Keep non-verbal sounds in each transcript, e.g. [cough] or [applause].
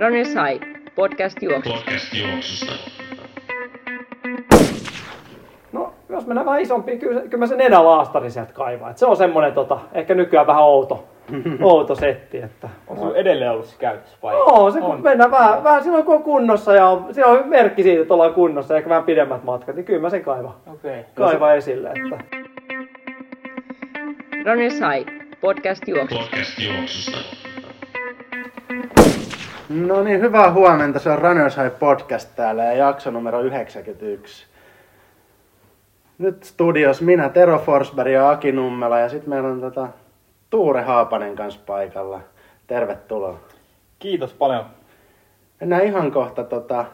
Runners High, podcast juoksusta. Podcast juoksusta. No, jos mennään vähän isompiin, kyllä, kyllä mä sen nenälaastari sieltä kaivaa. Et se on semmonen tota, ehkä nykyään vähän outo, [laughs] outo setti. Että, On sulla edelleen ollut se käytössä vai? Oo, se kun On. mennään vähän, vähän silloin kun on kunnossa ja on, siellä on merkki siitä, että ollaan kunnossa, ehkä vähän pidemmät matkat, niin kyllä mä sen kaivan, Okei. kaivan esille. Että. Runners High, podcast juoksusta. Podcast juoksusta. No niin, hyvää huomenta. Se on Runners High Podcast täällä ja jakso numero 91. Nyt studios minä, Tero Forsberg ja Aki Nummela ja sitten meillä on tota Tuure Haapanen kanssa paikalla. Tervetuloa. Kiitos paljon. Mennään ihan kohta tota,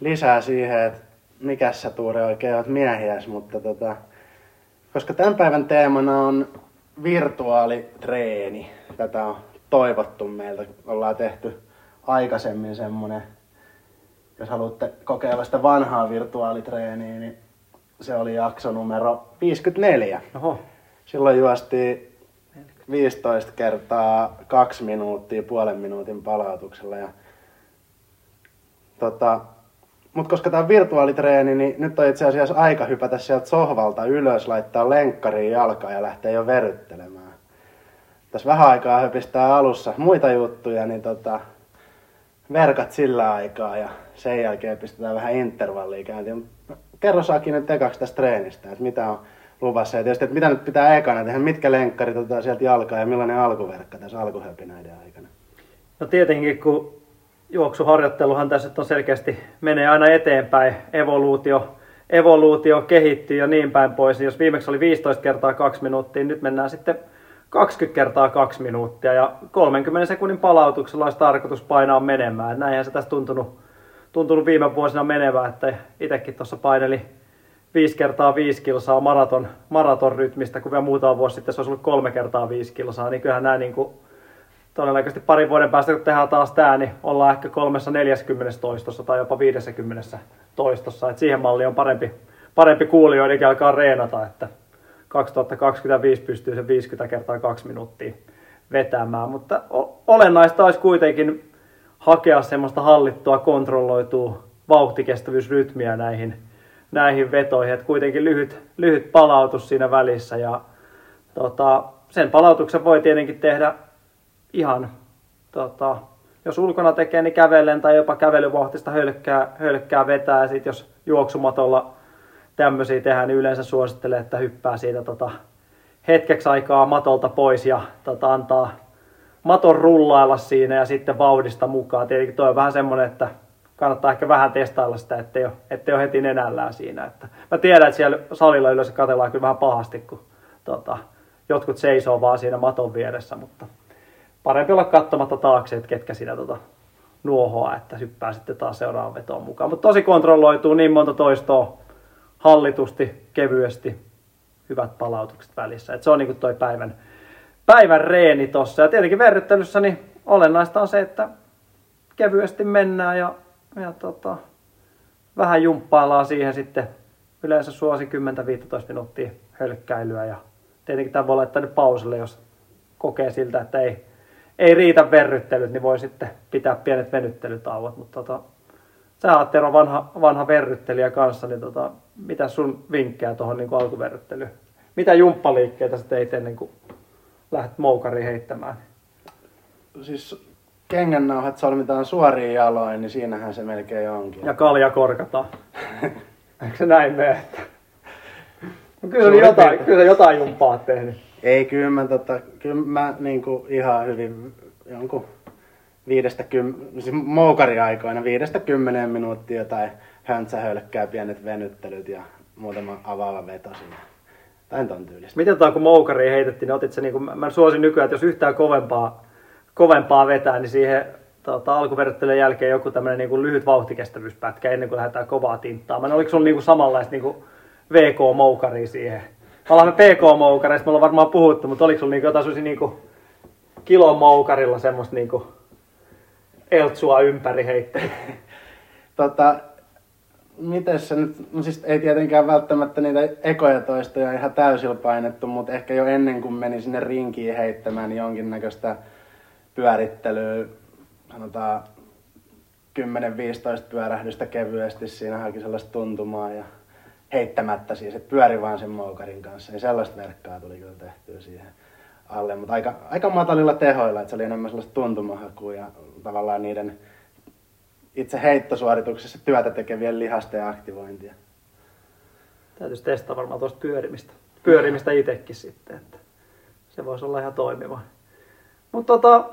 lisää siihen, että mikä sä Tuure oikein oot miehiäs, mutta tota, koska tämän päivän teemana on virtuaalitreeni. Tätä on toivottu meiltä. Ollaan tehty aikaisemmin semmonen, jos haluatte kokeilla sitä vanhaa virtuaalitreeniä, niin se oli jakso numero 54. Oho, Silloin juostiin 15 kertaa kaksi minuuttia puolen minuutin palautuksella. Ja, tota, mutta koska tämä on virtuaalitreeni, niin nyt on itse asiassa aika hypätä sieltä sohvalta ylös, laittaa lenkkariin jalkaa ja lähteä jo veryttelemään. Tässä vähän aikaa höpistää alussa muita juttuja, niin tota, verkat sillä aikaa ja sen jälkeen pistetään vähän intervallia käyntiin. Kerro Saki nyt ekaksi tästä treenistä, että mitä on luvassa ja tietysti, että mitä nyt pitää ekana tehdä, mitkä lenkkarit otetaan sieltä jalkaa ja millainen alkuverkka tässä alkuhöpinäiden aikana. No tietenkin, kun juoksuharjoitteluhan tässä on selkeästi menee aina eteenpäin, evoluutio, evoluutio kehittyy ja niin päin pois. Jos viimeksi oli 15 kertaa 2 minuuttia, niin nyt mennään sitten 20 kertaa 2 minuuttia ja 30 sekunnin palautuksella olisi tarkoitus painaa menemään. Näinhän se tässä tuntunut, tuntunut viime vuosina menevää, että itsekin tuossa paineli 5 kertaa 5 kilsaa maraton, maraton rytmistä, kun vielä muutama vuosi sitten se olisi ollut 3 kertaa 5 kilsaa, niin kyllähän nämä niin kuin todennäköisesti parin vuoden päästä, kun tehdään taas tämä, niin ollaan ehkä kolmessa 40 toistossa tai jopa 50 toistossa. Et siihen malliin on parempi, parempi kuulijoidenkin alkaa reenata, että 2025 pystyy sen 50 kertaa 2 minuuttia vetämään. Mutta olennaista olisi kuitenkin hakea semmoista hallittua, kontrolloitua vauhtikestävyysrytmiä näihin, näihin vetoihin. Että kuitenkin lyhyt, lyhyt palautus siinä välissä ja tota, sen palautuksen voi tietenkin tehdä ihan, tota, jos ulkona tekee, niin kävellen tai jopa kävelyvauhtista hölkkää, hölkkää vetää. Ja sitten jos juoksumatolla tämmöisiä tehdään, niin yleensä suosittelen, että hyppää siitä tota, hetkeksi aikaa matolta pois ja tota, antaa maton rullailla siinä ja sitten vauhdista mukaan. Tietenkin toi on vähän semmoinen, että kannattaa ehkä vähän testailla sitä, ettei ole, ettei ole heti nenällään siinä. Että mä tiedän, että siellä salilla yleensä katsellaan kyllä vähän pahasti, kun tota, jotkut seisoo vaan siinä maton vieressä, mutta parempi olla katsomatta taakse, että ketkä siinä tota, nuohoa, että hyppää sitten taas seuraavaan vetoon mukaan. Mutta tosi kontrolloituu niin monta toistoa hallitusti, kevyesti, hyvät palautukset välissä. Et se on niinku toi päivän, päivän reeni tossa. Ja tietenkin verryttelyssä niin olennaista on se, että kevyesti mennään ja, ja tota, vähän jumppaillaan siihen sitten. Yleensä suosi 10-15 minuuttia hölkkäilyä ja tietenkin tämä voi laittaa nyt pausille, jos kokee siltä, että ei, ei riitä verryttelyt, niin voi sitten pitää pienet venyttelytauot. Mutta tota, sä oot Tero vanha, vanha verryttelijä kanssa, niin tota, mitä sun vinkkejä tuohon niin alkuverryttelyyn? Mitä jumppaliikkeitä sä teit ennen kuin lähdet moukariin heittämään? Siis kengännauhat solmitaan suoriin jaloin, niin siinähän se melkein onkin. Ja kalja korkataan. [laughs] Eikö se näin mene? No kyllä, Suurin jotain, piirtein. kyllä jotain jumppaa tehnyt. Ei, kyllä mä, tota, kyllä mä niinku ihan hyvin jonkun viidestä kym, siis moukariaikoina viidestä kymmeneen minuuttia tai höntsähölkkää, pienet venyttelyt ja muutama avaava veto siinä. Tai ton tyylistä. Miten tämä kun moukariin heitettiin, niin otit se, niin kuin, mä suosin nykyään, että jos yhtään kovempaa, kovempaa vetää, niin siihen tota, alkuverryttelyn jälkeen joku tämmöinen niin lyhyt vauhtikestävyyspätkä ennen kuin lähdetään kovaa tinttaamaan. Oliko sulla niin kuin samanlaista niin kuin VK-moukaria siihen? Ollaan me PK-moukareista, me ollaan varmaan puhuttu, mutta oliko sulla niin kuin jotain niin kuin kilon moukarilla semmoista niin kuin eltsua ympäri heittelyä? [laughs] Tota, miten se nyt, no siis ei tietenkään välttämättä niitä ekoja toistoja ihan täysillä painettu, mutta ehkä jo ennen kuin meni sinne rinkiin heittämään niin jonkinnäköistä pyörittelyä, sanotaan 10-15 pyörähdystä kevyesti, siinä haki sellaista tuntumaa ja heittämättä siis, että pyöri vaan sen moukarin kanssa. Ja sellaista verkkaa tuli kyllä tehtyä siihen alle, mutta aika, aika matalilla tehoilla, että se oli enemmän sellaista tuntumahakua ja tavallaan niiden itse heittosuorituksessa työtä tekevien lihasten aktivointia. Täytyisi testaa varmaan tuosta pyörimistä. Pyörimistä itsekin sitten, että se voisi olla ihan toimiva. Mutta tota,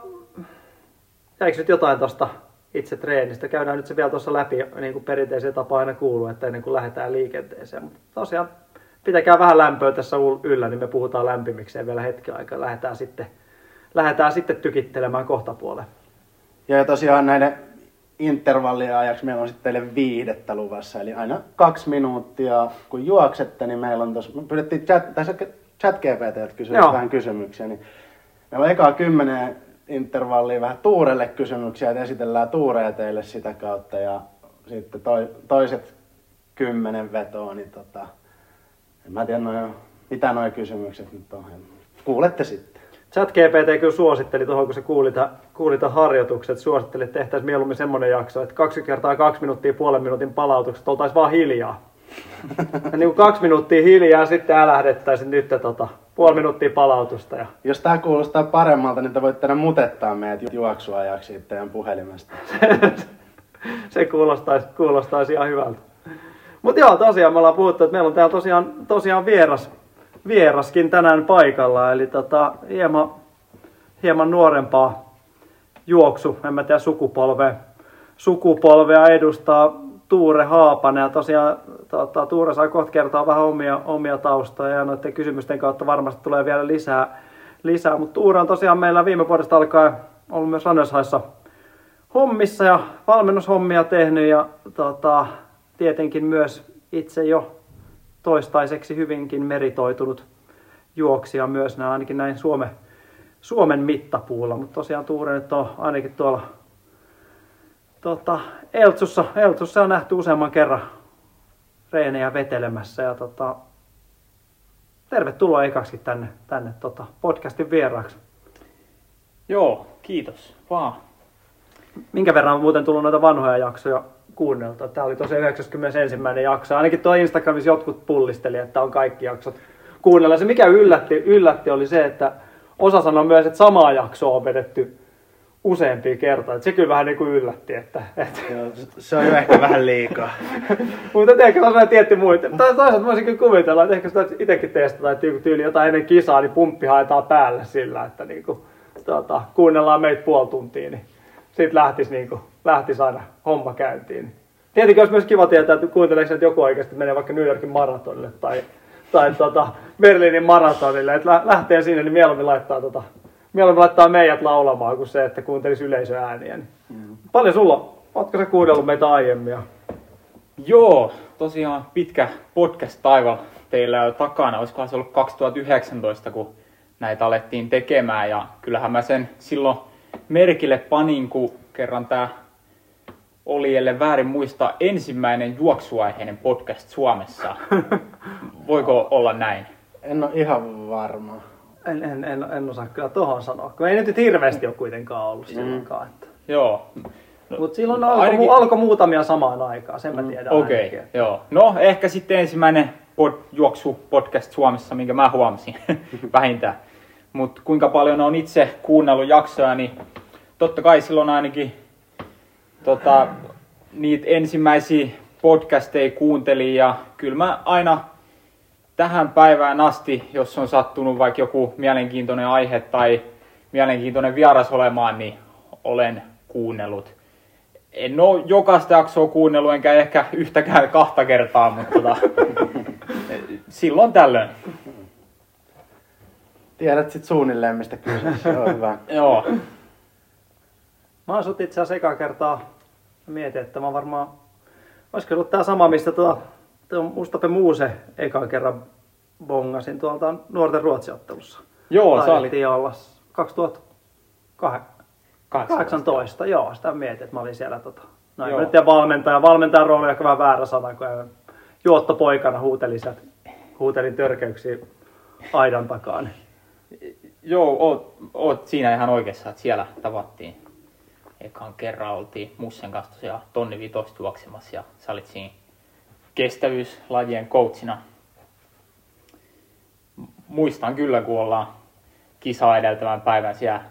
jäikö nyt jotain tuosta itse treenistä? Käydään nyt se vielä tuossa läpi, niin kuin perinteiseen tapaan aina kuuluu, että ennen kuin lähdetään liikenteeseen. Mutta tosiaan pitäkää vähän lämpöä tässä yllä, niin me puhutaan lämpimikseen vielä hetken aikaa. Lähdetään sitten, lähdetään sitten tykittelemään kohtapuoleen. Ja tosiaan näiden intervallien ajaksi meillä on sitten teille viihdettä luvassa. Eli aina kaksi minuuttia, kun juoksette, niin meillä on tuossa, me pyydettiin chat, tässä chat GPT kysyä Joo. vähän kysymyksiä, niin meillä on ekaa kymmenen intervallia vähän Tuurelle kysymyksiä, että esitellään Tuureja teille sitä kautta ja sitten toi, toiset kymmenen vetoa, niin tota, en mä tiedä noin, mitä nuo kysymykset nyt on. Kuulette sitten. Chat GPT kyllä suositteli tuohon, kun se kuuli, ta, kuuli tämän harjoitukset, suositteli, että tehtäisiin mieluummin semmoinen jakso, että kaksi kertaa kaksi minuuttia puolen minuutin palautukset, oltaisiin vaan hiljaa. Ja [laughs] niin kuin kaksi minuuttia hiljaa, sitten älähdettäisiin nyt tota, puoli minuuttia palautusta. Ja Jos tää kuulostaa paremmalta, niin te voitte aina mutettaa meidät juoksuajaksi teidän puhelimesta. [laughs] se kuulostaisi, kuulostaisi ihan hyvältä. Mutta joo, tosiaan me ollaan puhuttu, että meillä on täällä tosiaan, tosiaan vieras, vieraskin tänään paikalla. Eli tota, hieman, hieman nuorempaa juoksu, en mä tiedä sukupolvea, sukupolvea edustaa Tuure Haapanen. Ja tosiaan tota, Tuure sai kohta kertoa vähän omia, omia taustoja ja noiden kysymysten kautta varmasti tulee vielä lisää. lisää. Mutta Tuure on tosiaan meillä viime vuodesta alkaen ollut myös Ranneshaissa hommissa ja valmennushommia tehnyt ja tota, tietenkin myös itse jo toistaiseksi hyvinkin meritoitunut juoksija myös näin, ainakin näin Suome, Suomen mittapuulla, mutta tosiaan Tuure nyt on ainakin tuolla tota, Eltsussa, Eltsussa on nähty useamman kerran reenejä vetelemässä ja tota, tervetuloa ekaksi tänne, tänne tota, podcastin vieraaksi. Joo, kiitos vaan. Minkä verran on muuten tullut noita vanhoja jaksoja kuunneltua? Tämä oli tosiaan 91. jakso. Ainakin tuo Instagramissa jotkut pullisteli, että on kaikki jaksot kuunnella. Se mikä yllätti, yllätti oli se, että osa sanoi myös, että samaa jaksoa on vedetty useampia kertaa. Et se kyllä vähän niin kuin yllätti. Että, että. Joo, se on jo ehkä vähän liikaa. [laughs] Mutta ehkä se on tietty muita. Tai toisaalta voisin kyllä kuvitella, että ehkä sitä itsekin testataan, että tyyli jotain ennen kisaa, niin pumppi haetaan päälle sillä, että niinku, tota, kuunnellaan meitä puoli tuntia, niin sitten lähtisi, niinku, lähtis aina homma käyntiin. Tietenkin olisi myös kiva tietää, että kuunteleeko että joku oikeasti menee vaikka New Yorkin maratonille tai, tai tota Berliinin maratonille, että lä- lähtee sinne, niin mieluummin laittaa, tota, mieluummin laittaa meidät laulamaan kuin se, että kuuntelisi yleisöääniä. Niin. Mm. Paljon sulla, ootko sä kuunnellut meitä aiemmin? Joo, tosiaan pitkä podcast-taival teillä jo takana. Olisikohan se ollut 2019, kun näitä alettiin tekemään. Ja kyllähän mä sen silloin merkille panin, kun kerran tää oli, ellei väärin muista, ensimmäinen juoksuaiheinen podcast Suomessa. [laughs] Voiko olla näin? En ole ihan varma. En, en, en, en osaa kyllä tohon sanoa, kun ei nyt hirveästi ole kuitenkaan ollut silloinkaan. Että. Joo. Mutta silloin alkoi, ainakin- Ainakin... alkoi muutamia samaan aikaan, sen mä tiedän Okei, okay, joo. No ehkä sitten ensimmäinen pod, juoksu-podcast Suomessa, minkä mä huomasin [laughs] vähintään. Mutta kuinka paljon on itse kuunnellut jaksoja, niin totta kai silloin ainakin tota, niitä ensimmäisiä podcasteja kuuntelin ja kyllä mä aina tähän päivään asti, jos on sattunut vaikka joku mielenkiintoinen aihe tai mielenkiintoinen vieras olemaan, niin olen kuunnellut. En ole jokaista jaksoa kuunnellut, enkä ehkä yhtäkään kahta kertaa, mutta tota, [laughs] silloin tällöin. Tiedät sit suunnilleen, mistä kyse. Se on hyvä. Joo, Mä oon sut itse asiassa ekaa kertaa mietin, että mä varmaan, olisiko ollut tää sama, mistä tuo, tuo Mustafa Muuse ekan kerran bongasin tuolta nuorten ruotsiottelussa. joo sä olit Taidettiin olla 2018, joo, sitä mietin, että mä olin siellä tota, no en nyt tiedä valmentaja, valmentajan rooli on ehkä vähän väärä sana, kun juottopoikana huutelin sieltä, huutelin törkeyksiä aidan takaa. Niin. Joo, oot, oot siinä ihan oikeassa, että siellä tavattiin. Ekan kerran oltiin Mussen kanssa tosiaan tonni vitosta juoksemassa ja sä olit siinä kestävyyslajien coachina. Muistan kyllä, kun ollaan kisaa edeltävän päivän siellä,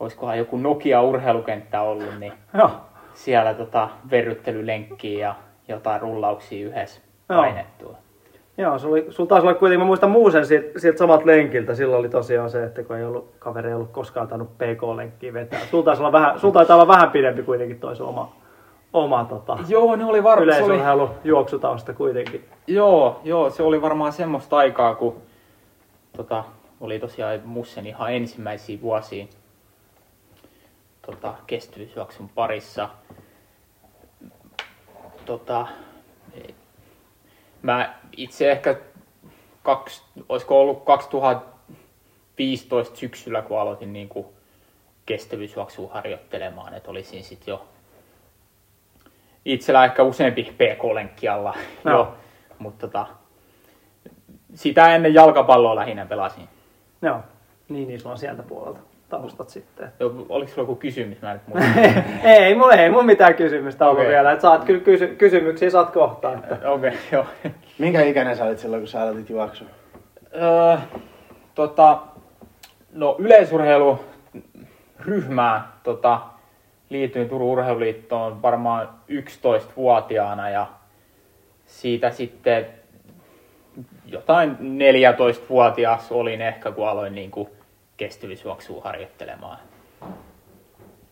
olisikohan joku Nokia urheilukenttä ollut, niin Joo. siellä tota verryttelylenkkiä ja jotain rullauksia yhdessä painettua. Joo, sulla, oli, sulla taisi olla kuitenkin, mä muistan muusen siitä samalta lenkiltä. Silloin oli tosiaan se, että kun ei ollut, kaveri ei ollut koskaan tainnut PK-lenkkiä vetää. Sulla taisi olla vähän, sulla taitaa olla vähän pidempi kuitenkin toi sun oma, oma tota, Joo, ne oli varmaan, se oli, yleisurheilu juoksutausta kuitenkin. Joo, joo, se oli varmaan semmoista aikaa, kun tota, oli tosiaan Mussen ihan ensimmäisiä vuosia tota, kestävyysjuoksun parissa. Tota, mä itse ehkä, kaks, olisiko ollut 2015 syksyllä, kun aloitin niin kuin kestävyysjuoksua harjoittelemaan, että olisin sitten jo itsellä ehkä useampi PK-lenkki alla. Joo. Jo, mutta tota, sitä ennen jalkapalloa lähinnä pelasin. Joo, niin, niin sulla on sieltä puolelta taustat sitten. Jo, Oliko sulla joku kysymys? Mä en [laughs] ei, mulla ei mulla mitään kysymystä ollut Okei. vielä. Et saat kyllä kysy- kysymyksiä saat kohta. Että. Okei, okay, joo. Minkä ikäinen sä olit silloin, kun sä aloitit juoksun? Öö, tota, no yleisurheiluryhmään tota, liityin Turun urheiluliittoon varmaan 11-vuotiaana ja siitä sitten jotain 14-vuotias olin ehkä, kun aloin niin kuin kestävyysjuoksua harjoittelemaan.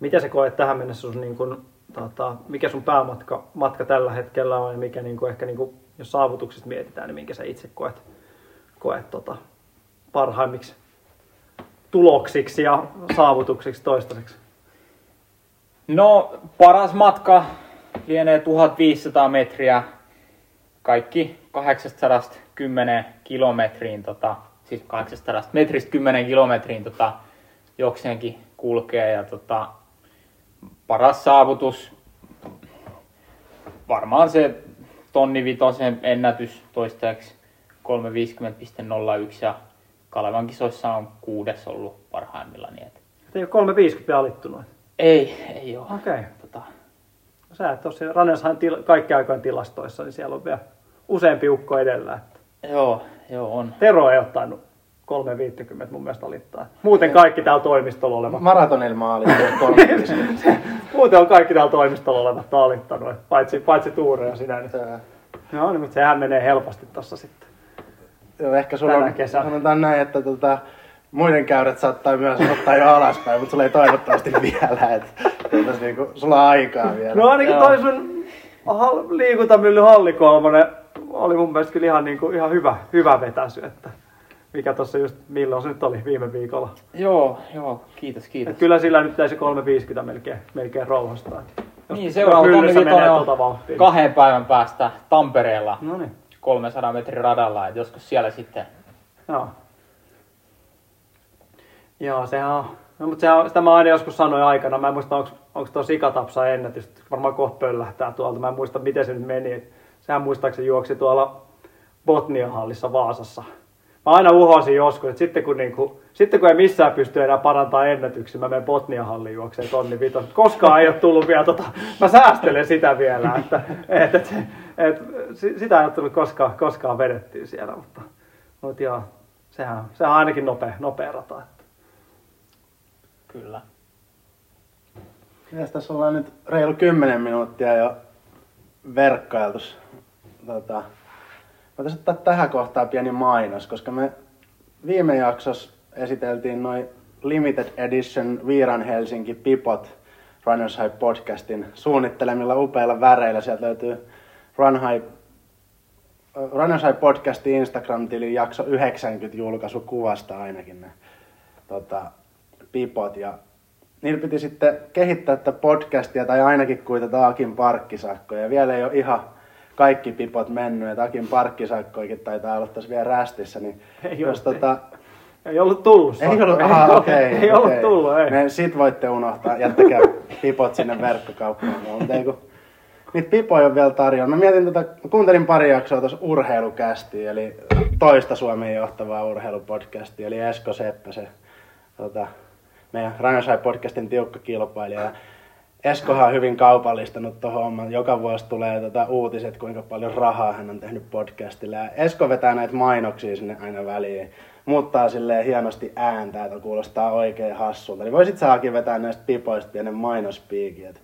Miten sä koet tähän mennessä sun, niin kun, tota, mikä sun päämatka matka tällä hetkellä on ja mikä niin kun, ehkä niin kun, jos saavutuksista mietitään, niin minkä sä itse koet, koet tota, parhaimmiksi tuloksiksi ja saavutuksiksi toistaiseksi? No, paras matka lienee 1500 metriä. Kaikki 810 kilometriin, tota, siis 800 metristä 10 kilometriin tota, jokseenkin kulkee. Ja tota, paras saavutus, varmaan se tonni vitosen ennätys toistaiseksi 350.01 ja Kalevan kisoissa on kuudes ollut parhaimmillani. Et Et ei ole 350 vielä alittunut. ei, ei ole. Okei. Tota, Sä et ole til- kaikki aikojen tilastoissa, niin siellä on vielä useampi ukko edellä. Että joo, joo on. Tero ei ole tainnut 350 mun mielestä alittaa. Muuten kaikki täällä toimistolla olevat. Maratonilla 30. [laughs] Muuten on kaikki täällä toimistolla olevat alittanut, paitsi, paitsi Tuure ja sinä. Niin. No niin, mutta sehän menee helposti tossa sitten. Joo, ehkä sulla Tänä on, kesänä. sanotaan näin, että tota, muiden käyrät saattaa myös ottaa jo alaspäin, mutta sulla ei toivottavasti [laughs] vielä, että tuotais niinku, sulla on aikaa vielä. No ainakin Joo. toi sun liikuntamylly Halli kolmonen oli mun mielestä kyllä ihan, niin kuin, ihan hyvä, hyvä vetäsy, että mikä tuossa just, milloin se nyt oli viime viikolla. Joo, joo, kiitos, kiitos. Et kyllä sillä nyt pitäisi 350 melkein, melkein rouhastaa. Jos- Niin, seuraava tota on vauhtia. kahden päivän päästä Tampereella No niin, 300 metrin radalla, että joskus siellä sitten. joo. Joo, sehän on. No, mutta sehän, sitä mä aina joskus sanoin aikana. Mä en muista, onko, onko tuo sikatapsa ennätys. Varmaan kohta pöllähtää tuolta. Mä en muista, miten se nyt meni. Sehän muistaakseni juoksi tuolla Botnian hallissa Vaasassa. Mä aina uhosin joskus, että sitten kun, niinku, sitten kun ei missään pysty enää parantaa ennätyksiä, mä menen Botnian halliin juokseen tonni vitos. Koskaan ei ole tullut vielä tota, mä säästelen sitä vielä, että, että, että, että sitä ei ole tullut koskaan, koskaan vedettyä siellä, mutta, mutta joo, sehän, sehän on ainakin nopea, nopea rata. Että. Kyllä. Mitäs tässä ollaan nyt reilu 10 minuuttia jo verkkailtu. Tota, voitaisiin ottaa tähän kohtaan pieni mainos, koska me viime jaksossa esiteltiin noin limited edition Viiran Helsinki Pipot Runners High podcastin suunnittelemilla upeilla väreillä. Sieltä löytyy Run High, äh, Runners High podcastin Instagram-tilin jakso 90 julkaisu kuvasta ainakin ne tota, pipot. Ja niillä piti sitten kehittää tätä podcastia tai ainakin kuitata Akin parkkisakkoja. Ja vielä ei ole ihan kaikki pipot mennyt, että Akin parkkisakkoikin taitaa olla tässä vielä rästissä. Niin Ei jos ole. tota, Ei ollut tullut. ei ollut, ei, aha, ollut- okei. [laughs] ei ollut okei. tullut, ei. Ne, sit voitte unohtaa, jättäkää pipot sinne verkkokauppaan. Mutta ei kun, niitä pipoja on vielä tarjolla. Mä mietin tota, mä kuuntelin pari jaksoa tuossa urheilukästiin, eli toista Suomen johtavaa urheilupodcastia, eli Esko Seppä, se tota, meidän Ranasai podcastin tiukka kilpailija. Eskohan on hyvin kaupallistanut tuohon homman. Joka vuosi tulee tota uutiset, kuinka paljon rahaa hän on tehnyt podcastille. Ja Esko vetää näitä mainoksia sinne aina väliin. Muuttaa silleen hienosti ääntä, että kuulostaa oikein hassulta. Niin voisit saakin vetää näistä pipoista pienen mainospiikin. että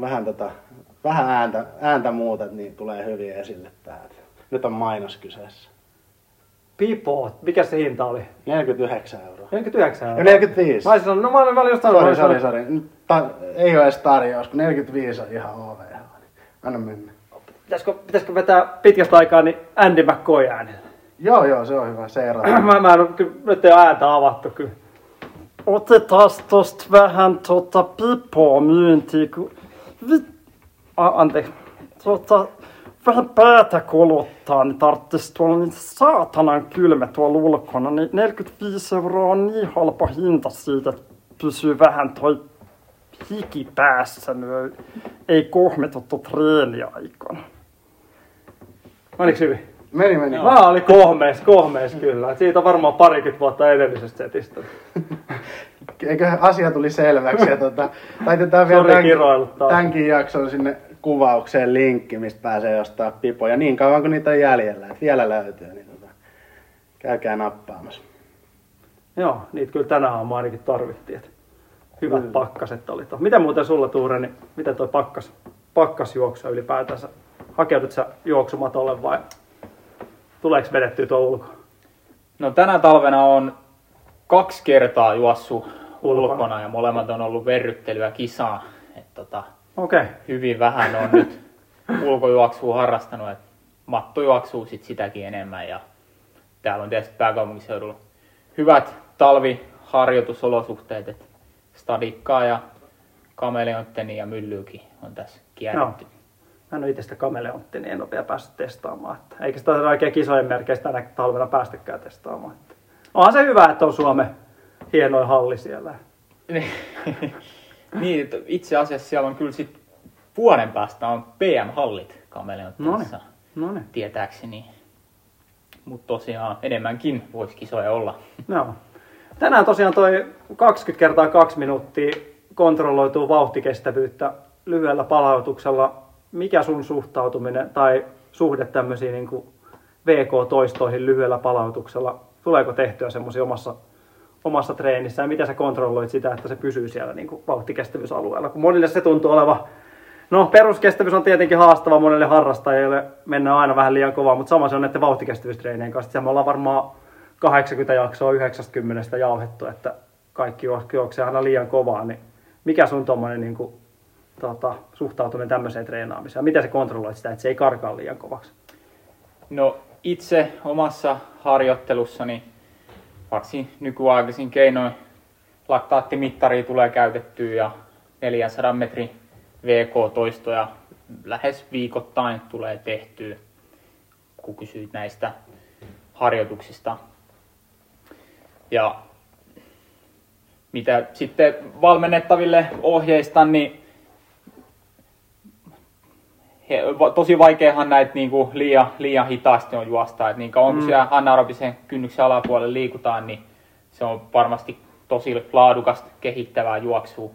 Vähän, tota, vähän ääntä, ääntä muutat, niin tulee hyvin esille täältä. Nyt on mainos kyseessä. Pipo, mikä se hinta oli? 49 euroa. 49 Ja euroa. 45. Mä olisin sanonut, no mä olin välillä jostain Sori, sanonut, sori, sori. Ta- ei ole edes tarjous, kun 45 on ihan OVH. Anna mennä. Pitäisikö, pitäisikö vetää pitkästä aikaa niin Andy McCoy äänen? Joo, joo, se on hyvä. Se ero. [clears throat] mä, mä en ole, kyllä, nyt ei ole ääntä avattu kyllä. Otetaan tosta vähän tota pipoa myyntiin, kun... Vi... A, anteeksi. Tota, vähän päätä kolottaa, niin tarttis tuolla niin saatanan kylmä tuolla ulkona. Niin 45 euroa on niin halpa hinta siitä, että pysyy vähän toi hiki päässä. Nyt ei kohmetettu treeniaikana. Menikö hyvin? Meni, meni. Mä oli kohmees, kohmees kyllä. Siitä on varmaan parikymmentä vuotta edellisestä setistä. Eikö asia tuli selväksi? Ja tota, laitetaan vielä taas. tämänkin jakson sinne kuvaukseen linkki, mistä pääsee ostaa pipoja niin kauan kuin niitä on jäljellä. Et vielä löytyy, niin tota, käykää nappaamassa. Joo, niitä kyllä tänä aamuna ainakin tarvittiin. Että hyvät pakkaset oli tuossa. Mitä muuten sulla Tuure, niin miten toi pakkas, pakkasjuoksu ylipäätänsä? Hakeudut sä juoksumatolle vai tuleeko vedettyä tuo ulkoa? No tänä talvena on kaksi kertaa juossut Ulkona. ulkona ja molemmat on ollut verryttelyä kisaa. Et tota, Okei, okay. hyvin vähän on nyt ulkojuoksua harrastanut, et mattojuoksua sit sitäkin enemmän ja täällä on tietysti pääkaupunkiseudulla hyvät talviharjoitusolosuhteet, että stadikkaa ja kameleontteni ja myllyykin on tässä kierretty. Mä en ole itse sitä kameleontti, niin en ole vielä päässyt testaamaan. Että eikä sitä oikein kisojen merkeistä tänä talvena päästäkään testaamaan. Että onhan se hyvä, että on Suomen hienoin halli siellä. [laughs] niin, että itse asiassa siellä on kyllä sit vuoden päästä on PM-hallit kameleontissa, No niin. tietääkseni. Mutta tosiaan enemmänkin voisi kisoja olla. Joo. Tänään tosiaan toi 20 kertaa 2 minuuttia kontrolloituu vauhtikestävyyttä lyhyellä palautuksella. Mikä sun suhtautuminen tai suhde tämmöisiin niin VK-toistoihin lyhyellä palautuksella? Tuleeko tehtyä semmoisia omassa, omassa treenissä ja miten sä kontrolloit sitä, että se pysyy siellä niin vauhtikestävyysalueella? Kun monille se tuntuu olevan No peruskestävyys on tietenkin haastava monelle harrastajille, mennään aina vähän liian kovaa, mutta sama se on näiden vauhtikestävyystreenien kanssa. Siellä me ollaan varmaan 80 jaksoa 90 jauhettu, että kaikki juo- juoksee aina liian kovaa, niin mikä sun tommonen niin tota, suhtautuminen tämmöiseen treenaamiseen? Miten sä kontrolloit sitä, että se ei karkaa liian kovaksi? No itse omassa harjoittelussani varsin nykyaikaisin keinoin laktaattimittari tulee käytettyä ja 400 metrin VK-toistoja lähes viikoittain tulee tehtyä, kun kysyit näistä harjoituksista. Ja mitä sitten valmennettaville ohjeistan, niin he, tosi vaikeahan näitä niinku liian, liian hitaasti on juosta. Et niin kauan kun Mm. siellä anaerobisen kynnyksen alapuolella liikutaan, niin se on varmasti tosi laadukasta kehittävää juoksua.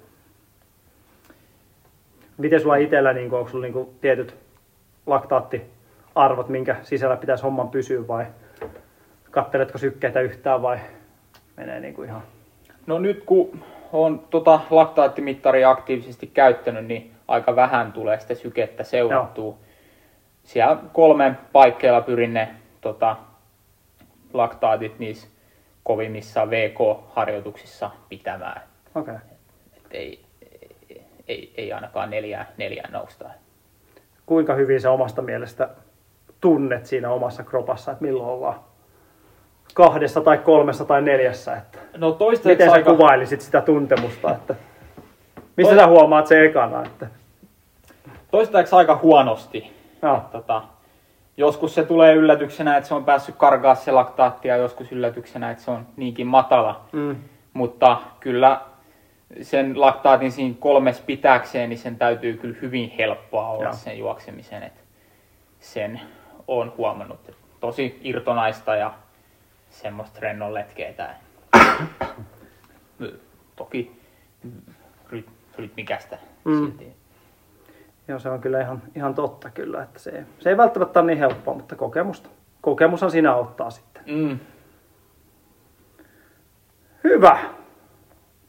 Miten sulla itsellä, niin kuin, onko sulla niin kuin, tietyt laktaattiarvot, minkä sisällä pitäisi homman pysyä vai katteletko sykkeitä yhtään vai menee niin kuin ihan... No nyt kun on tota laktaattimittaria aktiivisesti käyttänyt, niin aika vähän tulee sitä sykettä seurattua. Siellä kolmen paikkeilla pyrin ne tota, laktaatit niissä kovimmissa VK-harjoituksissa pitämään. Okay. Et ei, ei, ei ainakaan neljään, neljään nousta. Kuinka hyvin sä omasta mielestä tunnet siinä omassa kropassa, että milloin ollaan kahdessa tai kolmessa tai neljässä, että No toistaiseksi miten sä aika, kuvailisit sitä tuntemusta, että missä sä huomaat se ekana, että toistaiseksi aika huonosti. joo, Tota, joskus se tulee yllätyksenä, että se on päässyt karkaa se laktaatti ja joskus yllätyksenä, että se on niinkin matala. mm, Mutta kyllä sen laktaatin siinä kolmes pitääkseen, niin sen täytyy kyllä hyvin helppoa olla Joo. sen juoksemisen. Et sen on huomannut. Et tosi irtonaista ja semmoista rennon letkeetä. [coughs] Toki tulit mikästä Mm. silti. Joo, se on kyllä ihan, ihan totta kyllä, että se, se ei välttämättä ole niin helppoa, mutta kokemusta. Kokemushan siinä auttaa sitten. Mm. Hyvä.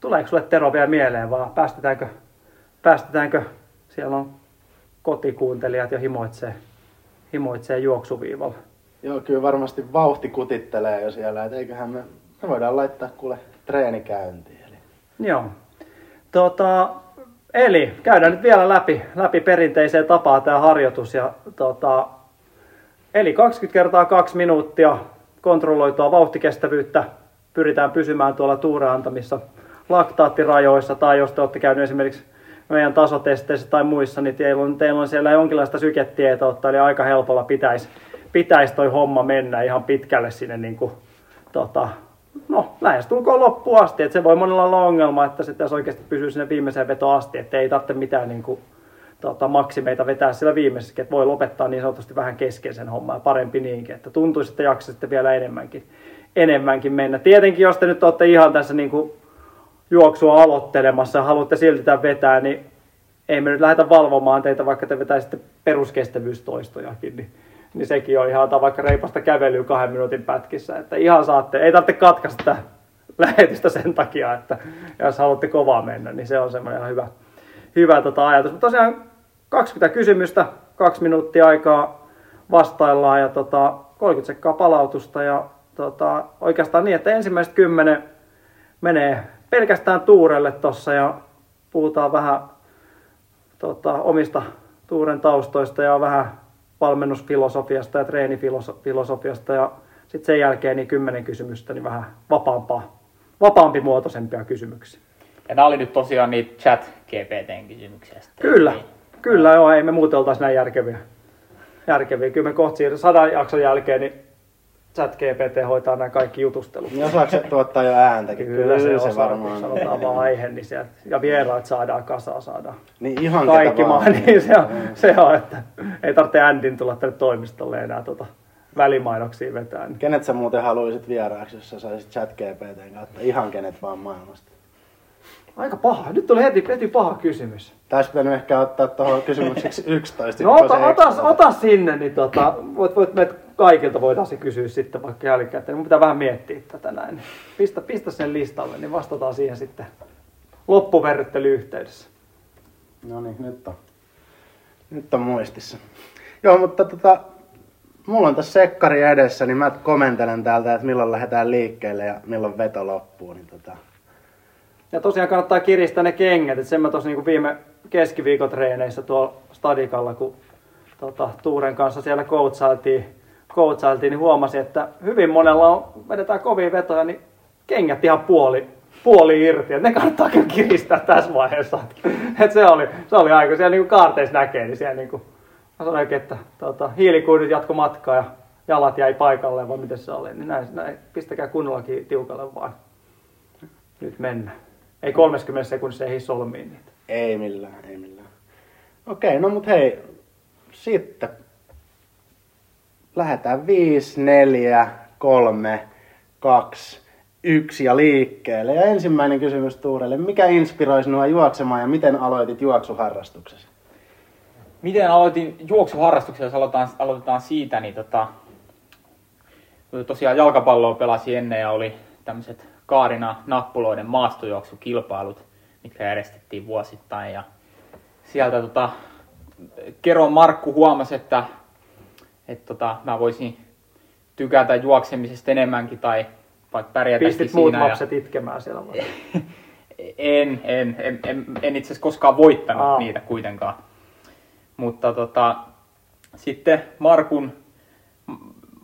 Tuleeko sulle Tero vielä mieleen vaan päästetäänkö, päästetäänkö siellä on kotikuuntelijat jo himoitsee, himoitsee juoksuviivalla. Joo, kyllä varmasti vauhti kutittelee jo siellä, et eiköhän me, me voidaan laittaa kuule treeni käyntiin. Eli. Joo. Tota, eli käydään nyt vielä läpi, läpi perinteiseen tapaan tämä harjoitus. Ja, tota, eli 20 kertaa 2 minuuttia kontrolloitua vauhtikestävyyttä. Pyritään pysymään tuolla tuureantamissa laktaattirajoissa. Tai jos te olette käyneet esimerkiksi meidän tasotesteissä tai muissa, niin teillä on, teillä on siellä jonkinlaista syketietoutta, eli aika helpolla pitäisi pitäisi toi homma mennä ihan pitkälle sinne niin kuin, tota, no, lähestulkoon loppuun asti. Et se voi monella olla ongelma, että se tässä oikeasti pysyy sinne viimeiseen vetoon asti, että ei tarvitse mitään niin kuin, tota, maksimeita vetää sillä viimeisessä, että voi lopettaa niin sanotusti vähän kesken sen homman ja parempi niinkin, että tuntuisi, että jaksaisitte vielä enemmänkin, enemmänkin mennä. Tietenkin, jos te nyt olette ihan tässä niin kuin, juoksua aloittelemassa ja haluatte silti tämän vetää, niin ei me nyt lähdetä valvomaan teitä, vaikka te vetäisitte peruskestävyystoistojakin, niin, niin sekin on ihan vaikka reipasta kävelyä kahden minuutin pätkissä, että ihan saatte, ei tarvitse katkaista [laughs] lähetystä sen takia, että jos haluatte kovaa mennä, niin se on semmoinen ihan hyvä, hyvä tota ajatus. Mutta tosiaan 20 kysymystä, kaksi minuuttia aikaa vastaillaan ja tota, 30 sekkaa palautusta ja tota, oikeastaan niin, että ensimmäiset kymmenen menee pelkästään tuurelle tossa ja puhutaan vähän tota, omista tuuren taustoista ja vähän valmennusfilosofiasta ja treenifilosofiasta ja sitten sen jälkeen niin kymmenen kysymystä, niin vähän vapaampaa, vapaampi muotoisempia kysymyksiä. Ja nämä oli nyt tosiaan niitä chat GPTn kysymyksiä. Sitten. Kyllä, Niin. kyllä joo, ei me muuten oltaisi näin järkeviä. järkeviä. Kyllä me kohta sadan jakson jälkeen, niin chat GPT hoitaa nämä kaikki jutustelut. Niin osaako se tuottaa jo ääntäkin? Kyllä se, osaa, kun varmaan. sanotaan vaan aihe, niin sieltä, ja vieraat saadaan kasaan, saadaan Niin ihan kaikki ketä maa, vaan. [laughs] niin se on, se on, että ei tarvitse Andin tulla tänne toimistolle enää tota välimainoksia vetää. Niin. Kenet sä muuten haluaisit vieraaksi, jos sä saisit chat GPTn kautta? Ihan kenet vaan maailmasta. Aika paha. Nyt tuli heti, heti paha kysymys. Tässä pitänyt ehkä ottaa tuohon kysymykseksi [laughs] 11. No ota, ota, ota sinne, niin tota, voit, voit meitä kaikilta voidaan se kysyä sitten vaikka jälkikäteen. Mun pitää vähän miettiä tätä näin. Pistä, pistä sen listalle, niin vastataan siihen sitten loppuverryttelyyhteydessä. No niin, nyt on. Nyt on muistissa. Joo, mutta tota, mulla on tässä sekkari edessä, niin mä komentelen täältä, että milloin lähdetään liikkeelle ja milloin veto loppuu. Niin tota, Ja tosiaan kannattaa kiristää ne kengät, että sen mä tuossa niinku viime keskiviikon treeneissä tuolla stadikalla, kun tota, Tuuren kanssa siellä coachailtiin, coachailtiin, niin huomasin, että hyvin monella on, vedetään kovia vetoja, niin kengät ihan puoli, puoli irti. Et ne kannattaa kyllä kiristää tässä vaiheessa. Et se, oli, se oli aika, siellä niinku kaarteissa näkee, niin siellä niinku, mä sanoinkin, että tota, hiilikuidut jatko matkaa ja jalat jäi paikalle, vai miten se oli. Niin näin, näin pistäkää kunnollakin tiukalle vaan. Nyt mennään. Ei 30 sekunnissa ehdi solmiin niitä. ei millään, ei millään. Okei, no mut hei, sitten lähdetään 5, 4, 3, 2, 1 ja liikkeelle. Ja ensimmäinen kysymys Tuurelle, mikä inspiroi sinua juoksemaan ja miten aloitit juoksuharrastuksesi? Miten aloitin juoksuharrastuksen, jos aloitetaan, aloitetaan siitä, niin tota, tosiaan jalkapalloa pelasin ennen ja oli tämmöiset Kaarina nappuloiden maastojuoksukilpailut, mitkä järjestettiin vuosittain. Ja sieltä tota, Keron Markku huomasi, että, että tota, mä voisin tykätä juoksemisesta enemmänkin tai vaikka pärjätäkin Pistit muut siinä. lapset itkemään siellä vai? [laughs] En, en, en, en, en itse asiassa koskaan voittanut Aa. niitä kuitenkaan. Mutta tota, sitten Markun,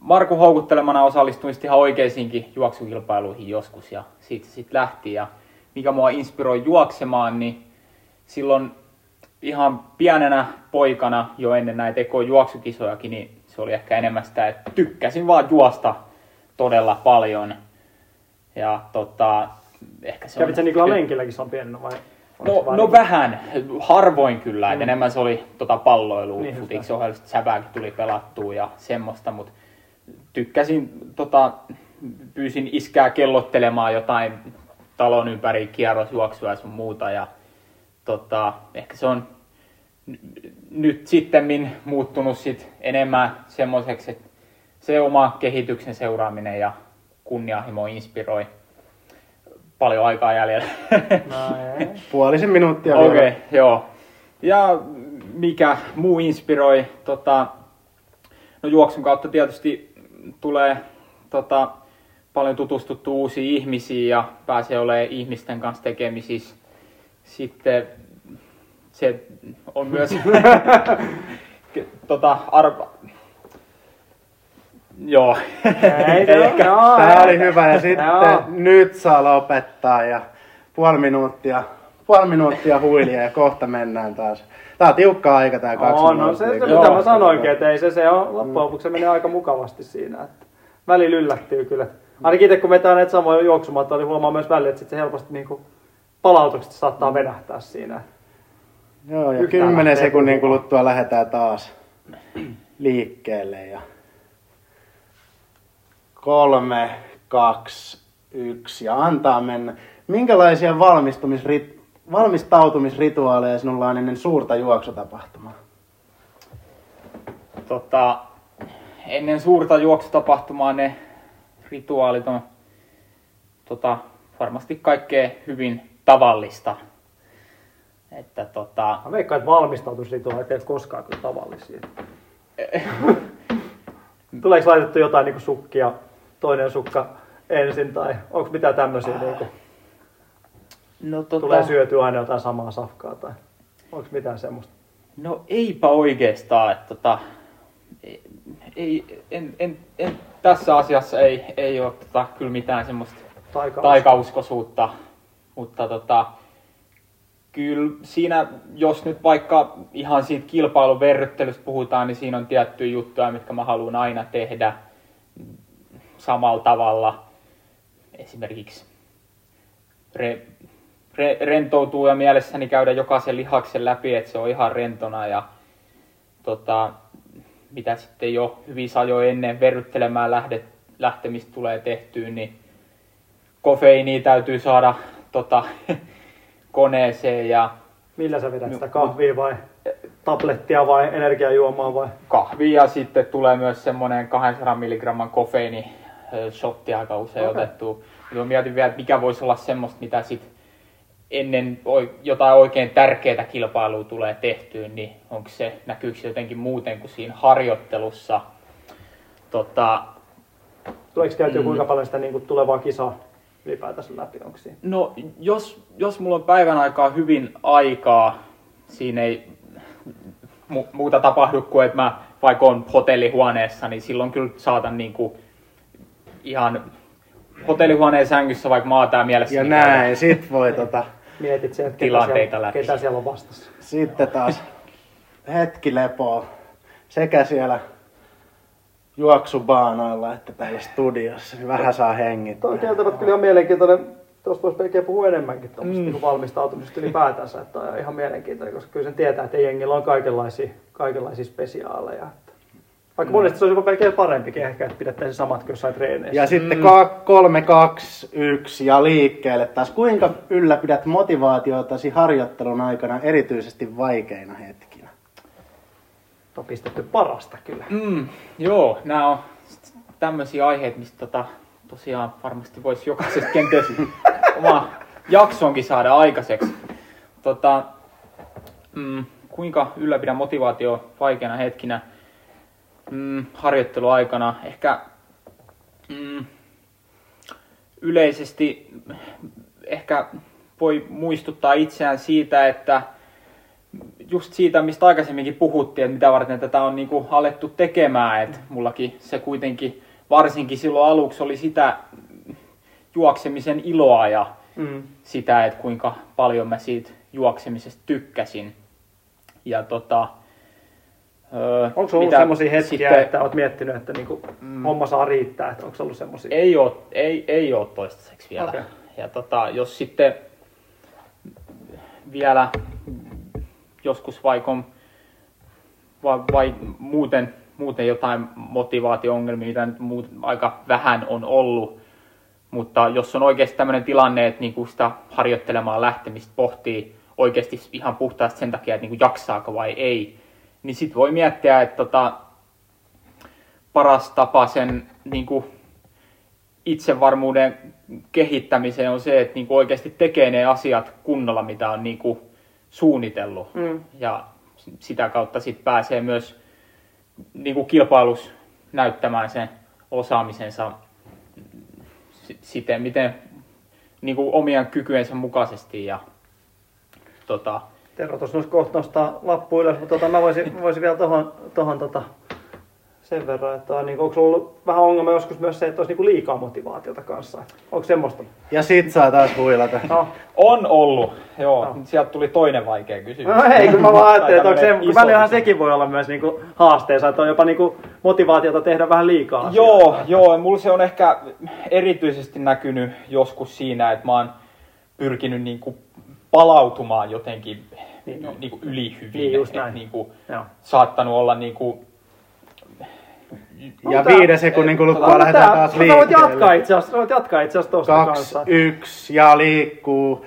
Markun houkuttelemana osallistuin ihan oikeisiinkin juoksukilpailuihin joskus ja siitä se sitten lähti. Ja mikä mua inspiroi juoksemaan, niin silloin ihan pienenä poikana jo ennen näitä ekojuoksukisojakin, niin se oli ehkä enemmän sitä, että tykkäsin vaan juosta todella paljon. Ja tota, ehkä se Kävit sä on... Nikla lenkilläkin silloin pienenä vai? Se No, no niin- vähän, harvoin kyllä, mm. Mm. enemmän se oli tota palloilua, Niin, niin, futiksi ohjelmasta säbääkin tuli pelattua ja semmoista, mutta tykkäsin, tota, pyysin iskää kellottelemaan jotain talon ympäri kierrosjuoksua ja sun muuta ja tota, ehkä se on nyt sitten muuttunut sit enemmän semmoiseksi, että se oma kehityksen seuraaminen ja kunnianhimo inspiroi paljon aikaa jäljellä. [laughs] Puolisen minuuttia Okei, okay, joo. Ja mikä muu inspiroi, tota, no juoksun kautta tietysti tulee tota, paljon tutustuttu uusiin ihmisiin ja pääsee olemaan ihmisten kanssa tekemisissä. Sitten se on myös [laughs] tota, arva... Joo. Ei, se on- joo, Tämä oli hyvä ja sitten Joo. nyt saa lopettaa ja puoli minuuttia, puoli minuuttia huilia ja kohta mennään taas. Tää on tiukka aika tää kaksi On, no se, se mitä mä sanoinkin, että ei se, se on, loppujen lopuksi se menee aika mukavasti siinä. Että välillä yllättyy kyllä. Ainakin itse kun vetää näitä samoja juoksumatta, niin huomaa myös välillä, että sit se helposti niinku palautukset saattaa venähtää siinä. Joo, ja Yhtään kymmenen sekunnin kuluttua lähdetään taas liikkeelle. Ja kolme, kaksi, yksi ja antaa mennä. Minkälaisia valmistumisrit, valmistautumisrituaaleja sinulla on ennen suurta juoksutapahtumaa? tota, ennen suurta juoksutapahtumaa ne rituaalit on tota, varmasti kaikkea hyvin tavallista. Että tota, Mä veikkaan, että valmistautusrituaalit eivät koskaan kyllä tavallisia. [laughs] Tuleeko laitettu jotain niinku sukkia, toinen sukka ensin, tai onko mitään tämmöisiä, niinku, no, tota, tulee syötyä aina jotain samaa safkaa, tai onko mitään semmoista? no eipä oikeastaan. Että, tota, ei, en, en, en, tässä asiassa ei, ei ole tota, kyllä mitään semmoista Taika taikauskoisuutta, mutta tota, kyllä siinä, jos nyt vaikka ihan siitä kilpailun verryttelystä puhutaan, niin siinä on tiettyjä juttuja, mitkä mä haluan aina tehdä samalla tavalla. Esimerkiksi re, re, rentoutuu ja mielessäni käydä jokaisen lihaksen läpi, että se on ihan rentona ja tota, mitä sitten jo hyvin ajoin ennen verryttelemään lähdet, lähtemistä tulee tehtyä, niin kofeiiniä täytyy saada tota, [laughs] koneeseen ja Millä sä vedät sitä kahvia vai tablettia vai energiajuomaa vai? kahvia ja sitten tulee myös semmoinen 200 mg kofeiini shotti aika usein okay. otettu. Mä mietin vielä, että mikä voisi olla semmoista, mitä sit ennen jotain oikein tärkeää kilpailua tulee tehtyä, niin onko se, näkyykö se jotenkin muuten kuin siinä harjoittelussa. Tota, Tuleeko käytyä Mm. kuinka paljon sitä niinku tulevaa kisaa ylipäätänsä läpi? Onko siinä? No, jos, jos mulla on päivän aikaa hyvin aikaa, siinä ei mu- muuta tapahdu kuin, että mä vaikka on hotellihuoneessa, niin silloin kyllä saatan niinku ihan hotellihuoneen sängyssä vaikka maataa mielessä. Ja näin, sit voi tota, Mietit sen, että ketä siellä, läpi. ketä siellä on vastassa. sitten taas hetki lepoa sekä siellä juoksubaanoilla että täällä studiossa, niin vähän saa hengittää. Tuo on kieltämättä kyllä ihan mielenkiintoinen. Tuosta voisi melkein puhua enemmänkin tuommoista mm. valmistautumisesta ylipäätänsä, että on ihan mielenkiintoinen, koska kyllä sen tietää, että jengillä on kaikenlaisia, kaikenlaisia spesiaaleja. Vaikka mm. monesti se olisi jopa melkein parempikin ehkä, että pidettäisiin samat kuin jossain treeneissä. Ja sitten ka- kolme, kaksi, yksi ja liikkeelle taas. Kuinka ylläpidät motivaatiotasi harjoittelun aikana erityisesti vaikeina hetkinä? on pistetty parasta kyllä. Mm, joo, nämä on tämmöisiä aiheita, mistä tota, tosiaan varmasti voisi jokaisesta kenties [laughs] oma jaksonkin saada aikaiseksi. Tota, mm, kuinka ylläpidän motivaatio vaikeana hetkinä mm, harjoitteluaikana? Ehkä mm, yleisesti ehkä voi muistuttaa itseään siitä, että just siitä, mistä aikaisemminkin puhuttiin, että mitä varten tätä on niin kuin alettu tekemään, että mullakin se kuitenkin varsinkin silloin aluksi oli sitä juoksemisen iloa ja Mm. sitä, että kuinka paljon mä siitä juoksemisesta tykkäsin. Ja tota, öö, Onko ollut mitä semmoisia hetkiä, sitten- että olet miettinyt, että niinku mm. homma saa riittää? Että onko ollut semmoisia? Ei ole, ei, ei ole toistaiseksi vielä. Okei. Ja tota, jos sitten vielä joskus vaikka on vai, vai muuten, muuten jotain motivaatio-ongelmia, mitä nyt muut, aika vähän on ollut, mutta jos on oikeasti tämmöinen tilanne, että niinku sitä harjoittelemaan lähtemistä pohtii oikeasti ihan puhtaasti sen takia, että niin kuin jaksaako vai ei, niin sitten voi miettiä, että tota, paras tapa sen niin kuin itsevarmuuden kehittämiseen on se, että niin kuin oikeasti tekee ne asiat kunnolla, mitä on niin kuin suunnitellut. Mm. Ja sitä kautta sitten pääsee myös niin kuin kilpailus näyttämään sen osaamisensa si- siten, miten niin kuin omien kykyensä mukaisesti. Ja, tota, Tero tuossa noissa kohta nostaa lappu ylös, mutta tota, mä voisin, [laughs] voisin vielä tohon, tohon tota, sen verran, että on, niin, onko sulla ollut vähän ongelma joskus myös se, että olisi niin liikaa motivaatiota kanssa? Onko semmoista? Ja sit saa taas huilata. No, on ollut, joo. No. Sieltä tuli toinen vaikea kysymys. no ei, kun mä vaan ajattelin, että onko se, kun välillähän sekin voi olla myös niin kuin haasteensa, että on jopa niin kuin motivaatiota tehdä vähän liikaa asioita. Joo, joo. Mulla se on ehkä erityisesti näkynyt joskus siinä, että mä oon pyrkinyt niinku palautumaan jotenkin Niin niin, on. niinku ylihyvin. Niin, just Et näin. Niinku, Joo. saattanut olla niinku... Ja Mutta- viiden sekunnin kuluttua No, lähdetään tää- taas voit liikkeelle. jatkaa itse asiassa, voit jatkaa itse asiassa tosta Kaksi, kanssa. yksi ja liikkuu.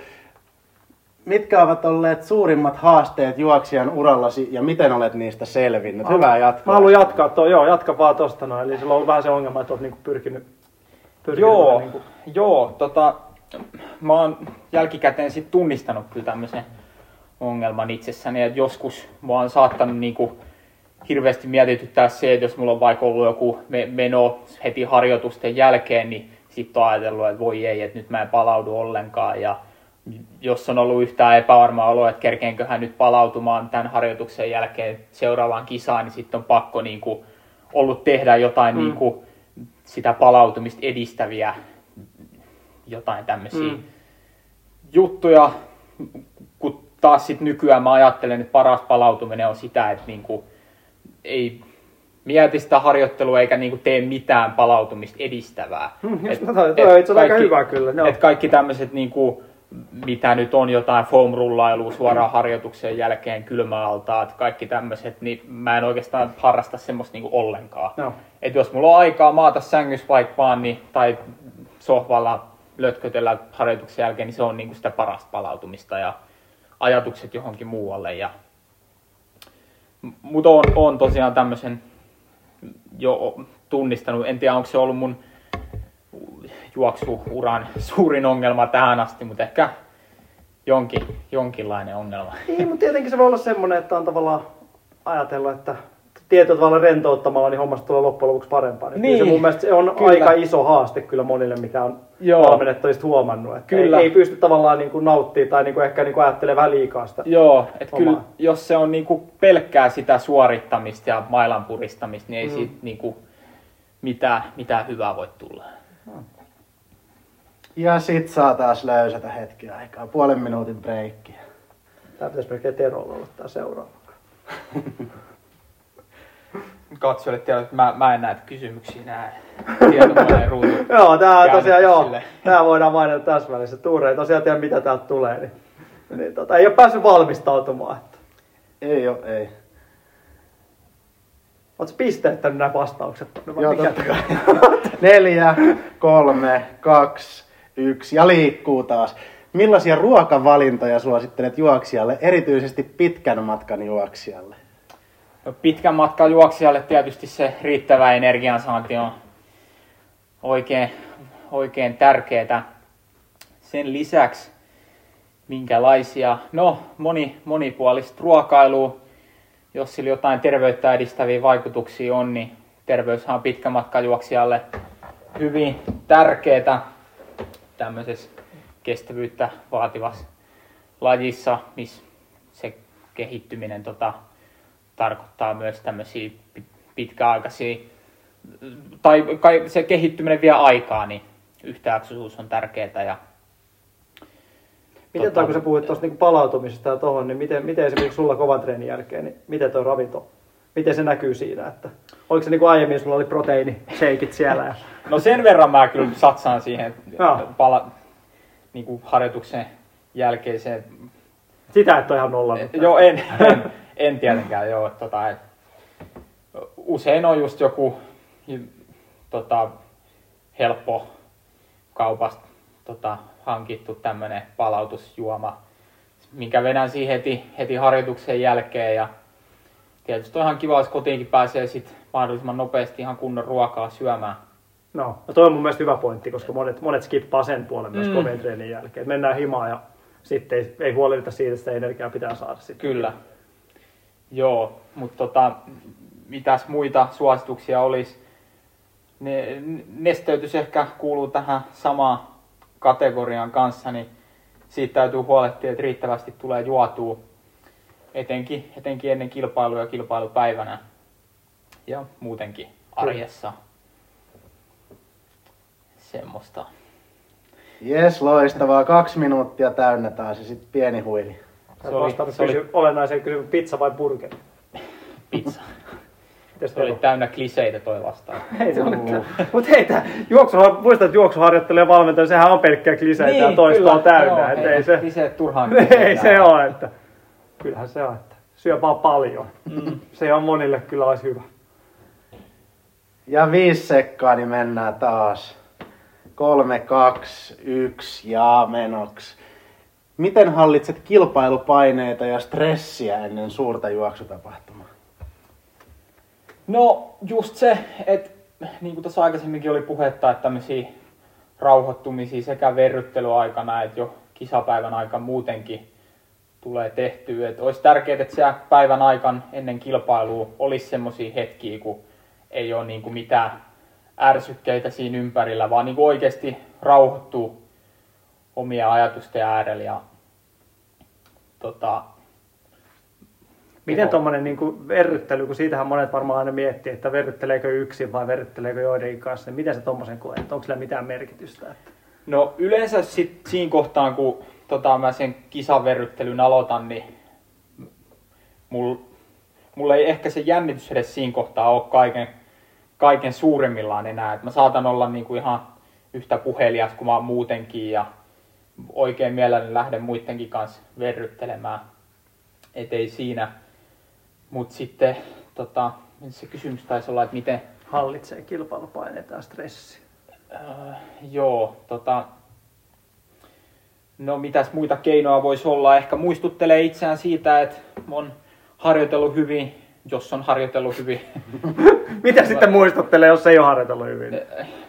Mitkä ovat olleet suurimmat haasteet juoksijan urallasi ja miten olet niistä selvinnyt? Hyvää jatkoa. Mä haluan jatkaa tuo, joo, jatka vaan tosta noin. Eli sulla on vähän se ongelma, että oot niinku pyrkinyt, pyrkinyt Joo, vähän niinku, joo, tota, mä oon jälkikäteen sit tunnistanut kyllä tämmöisen ongelman itsessäni, että joskus mä oon saattanut niinku hirveästi mietityttää se, että jos mulla on vaikka ollut joku me- meno heti harjoitusten jälkeen, niin sitten on ajatellut, että voi ei, että nyt mä en palaudu ollenkaan ja jos on ollut yhtään epävarma olo, että kerkeenköhän nyt palautumaan tämän harjoituksen jälkeen seuraavaan kisaan, niin sitten on pakko niin kuin, ollut tehdä jotain mm. niin kuin, sitä palautumista edistäviä jotain tämmöisiä Mm. mm. juttuja, kun taas sit nykyään mä ajattelen, että paras palautuminen on sitä, että niinku ei mieti sitä harjoittelua eikä niinku tee mitään palautumista edistävää. Hmm, just Et- toi- toi et on asiassa aika hyvä kyllä, joo. Et kaikki tämmöiset niinku, mitä nyt on jotain foam-rullailua suoraan harjoituksen jälkeen, kylmäaltaat, kaikki tämmöiset, niin mä en oikeastaan harrasta semmoista niinku ollenkaan. Joo. Et jos mulla on aikaa maata sängyssä vaikka vaan, niin, tai sohvalla lötkötellä harjoituksen jälkeen, niin se on niinku sitä parasta palautumista ja ajatukset johonkin muualle. Ja... Mutta on, on tosiaan tämmöisen jo tunnistanut. En tiedä, onko se ollut mun juoksuuran suurin ongelma tähän asti, mutta ehkä jonkin, jonkinlainen ongelma. Niin, mutta tietenkin se voi olla semmoinen, että on tavallaan ajatellut, että tietyllä tavalla rentouttamalla niin hommasta tulee loppujen lopuksi parempaa. Niin. Niin, Se mun mielestä se on kyllä. aika iso haaste kyllä monille, mitä on Joo. valmennettajista huomannut. Että Kyllä. Ei, ei, pysty tavallaan niin kuin nauttimaan tai niin kuin ehkä niin kuin ajattelee vähän liikaa sitä. Joo, että kyllä jos se on niinku pelkkää sitä suorittamista ja mailan puristamista, niin ei Mm. siitä niinku mitään, mitään hyvää voi tulla. Ja sit saa taas löysätä hetki aikaa. Puolen minuutin breikkiä. Tämä pitäisi melkein Terolla olla tämä seuraava. [laughs] Katsojille tiedät, että mä, mä en näitä kysymyksiä näe. Tietokoneen ruutu. [laughs] Joo, tää tosiaan joo. Tää voidaan mainita tässä välissä. Tuure ei tosiaan tiedä mitä täältä tulee. Niin, niin tota, ei ole päässyt valmistautumaan. Että. Ei oo, ei. Oletko pisteettänyt nämä vastaukset? vai Joo, mikä? totta kai. [laughs] Neljä, kolme, kaksi, yksi ja liikkuu taas. Millaisia ruokavalintoja suosittelet juoksijalle, erityisesti pitkän matkan juoksijalle? Pitkän matkan juoksijalle tietysti se riittävä energiansaanti on oikein, oikein tärkeää. Sen lisäksi minkälaisia, no moni, monipuolista ruokailua, jos sillä jotain terveyttä edistäviä vaikutuksia on, niin terveyshän on pitkän matkan juoksijalle hyvin tärkeää tämmöisessä kestävyyttä vaativassa lajissa, missä se kehittyminen tota, tarkoittaa myös tämmöisiä pi- pitkäaikaisia, tai kai se kehittyminen vie aikaa, niin yhtäjaksoisuus on tärkeää ja Miten Tota- toi, kun sä puhuit tuosta niinku palautumisesta ja tohon, niin miten, miten esimerkiksi sulla kovan treenin jälkeen, niin miten tuo ravinto, miten se näkyy siinä? Että, oliko se niin kuin aiemmin, sulla oli proteiiniseikit siellä? Ja, [laughs] No sen verran mä kyllä satsaan siihen Joo. pala, niin kuin harjoituksen jälkeiseen. sitä et ole ihan nolla. Joo, en, en, en tietenkään, joo. Tota, et, usein on just joku tota, helppo kaupasta tota, hankittu tämmönen palautusjuoma. minkä vedän siihen heti, heti harjoituksen jälkeen. Ja tietysti on ihan kiva, jos kotiinkin pääsee sit mahdollisimman nopeasti ihan kunnon ruokaa syömään. No, no toi on mun mielestä hyvä pointti, koska monet, monet skippaa sen puolen myös mm. kovien treenin jälkeen. Et mennään himaan ja sitten ei, ei huolehdita siitä, että sitä energiaa pitää saada sitten. Kyllä. Joo, mutta tota, mitäs muita suosituksia olisi? Ne, nesteytys ehkä kuuluu tähän samaan kategorian kanssa, niin siitä täytyy huolehtia, että riittävästi tulee juotua etenkin, etenkin ennen kilpailua ja kilpailupäivänä ja muutenkin arjessa. Semmoista. Jes, loistavaa. Kaksi minuuttia täynnä taas ja sitten pieni huili. Se Se oli- se oli- kysy, olennaiseen kysymykseen, pizza vai burgeri? Pizza. Mites Se oli täynnä kliseitä toi vastaan. [laughs] Ei se ole. Mutta hei, tää juoksu, muistat, että juoksuharjoittelu ja valmentaja, sehän on pelkkää kliseitä ja toistoa täynnä. Joo, et ei, ei se, kliseet turhaan. [laughs] ei kliseitä se ole. ole, että kyllähän se on, että syö vaan paljon. Mm. Se on monille kyllä olisi hyvä. Ja viisi sekkaa, niin mennään taas. Kolme, kaksi, yksi ja menoksi. Miten hallitset kilpailupaineita ja stressiä ennen suurta juoksutapahtumaa? No just se, että niin kuin tuossa aikaisemminkin oli puhetta, että tämmöisiä rauhoittumisia sekä verryttelyaikana että jo kisapäivän aikana muutenkin tulee tehtyä. Että olisi tärkeää, että siellä päivän aikan ennen kilpailua olisi semmoisia hetkiä, kun ei ole niin kuin mitään ärsykkeitä siinä ympärillä, vaan niin kuin oikeasti rauhoittuu omia ajatusten äärellä ja tota, Miten Joo. tuommoinen niin verryttely, kun siitähän monet varmaan aina miettii, että verrytteleekö yksin vai verrytteleekö joidenkin kanssa, niin miten se tuommoisen koet? Onko sillä mitään merkitystä? Että... No yleensä sit siinä kohtaan, kun tota, mä sen kisaverryttelyn aloitan, niin mul, mulla ei ehkä se jännitys edes siinä kohtaa ole kaiken, kaiken suuremmillaan enää. Et mä saatan olla niinku ihan yhtä puhelias kuin mä oon muutenkin ja oikein mielelläni lähden muidenkin kanssa verryttelemään. Et ei siinä. Mutta sitten tota, se kysymys taisi olla, että miten, Hallitsee kilpailupaineita ja stressiä. Äh, joo, tota... No mitäs muita keinoja voisi olla? Ehkä muistuttelee itseään siitä, että on harjoitellut hyvin, jos on harjoitellut hyvin. [laughs] Mitä sitten muistuttelee, jos ei ole harjoitellut hyvin?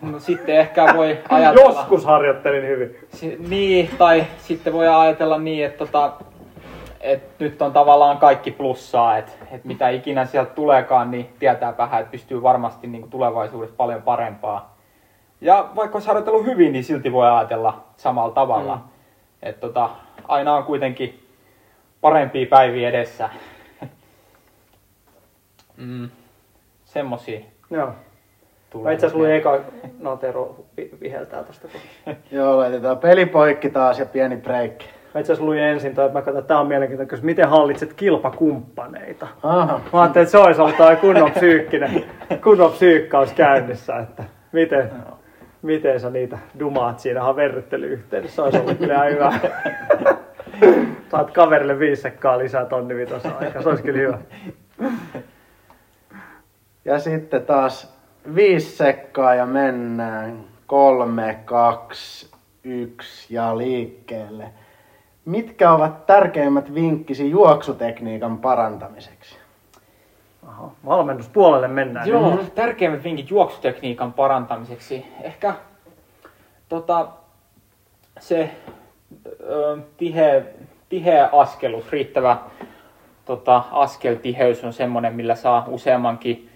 No sitten ehkä voi [laughs] ajatella... Joskus harjoittelin hyvin. Si- niin, tai sitten voi ajatella niin, että tota, et nyt on tavallaan kaikki plussaa, että et mitä ikinä sieltä tuleekaan, niin tietää vähän, että pystyy varmasti niin tulevaisuudessa paljon parempaa. Ja vaikka olisi harjoitellut hyvin, niin silti voi ajatella samalla tavalla. Mm. Että tota, aina on kuitenkin parempia päiviä edessä. Mm, semmosia Joo. tulee. Mä itse asiassa luin eka, no Tero vi- viheltää tosta. kun- [laughs] Joo, laitetaan peli poikki taas ja pieni break. Mä itse asiassa luin ensin toi, että mä katsoin, että tää on mielenkiintoinen kysymys. Miten hallitset kilpakumppaneita? Aha. Mä ajattelin, että se olisi ollut kunnon psyykkinen, [laughs] kunnon psyykkaus käynnissä, että miten, miten sä niitä dumaat siinä verryttelyyhteydessä. Se olisi ollut kyllä hyvä. [laughs] Saat kaverille viisi sekkaa lisää tonni vitosa aikaa. Se olisi kyllä hyvä. Ja sitten taas viisi sekkaa ja mennään. Kolme, kaksi, yksi ja liikkeelle. Mitkä ovat tärkeimmät vinkkisi juoksutekniikan parantamiseksi? Aha, valmennuspuolelle mennään. Joo, nyt. tärkeimmät vinkit juoksutekniikan parantamiseksi. Ehkä tota, se ö, tiheä, tiheä askelus, riittävä tota, askeltiheys on semmoinen, millä saa useammankin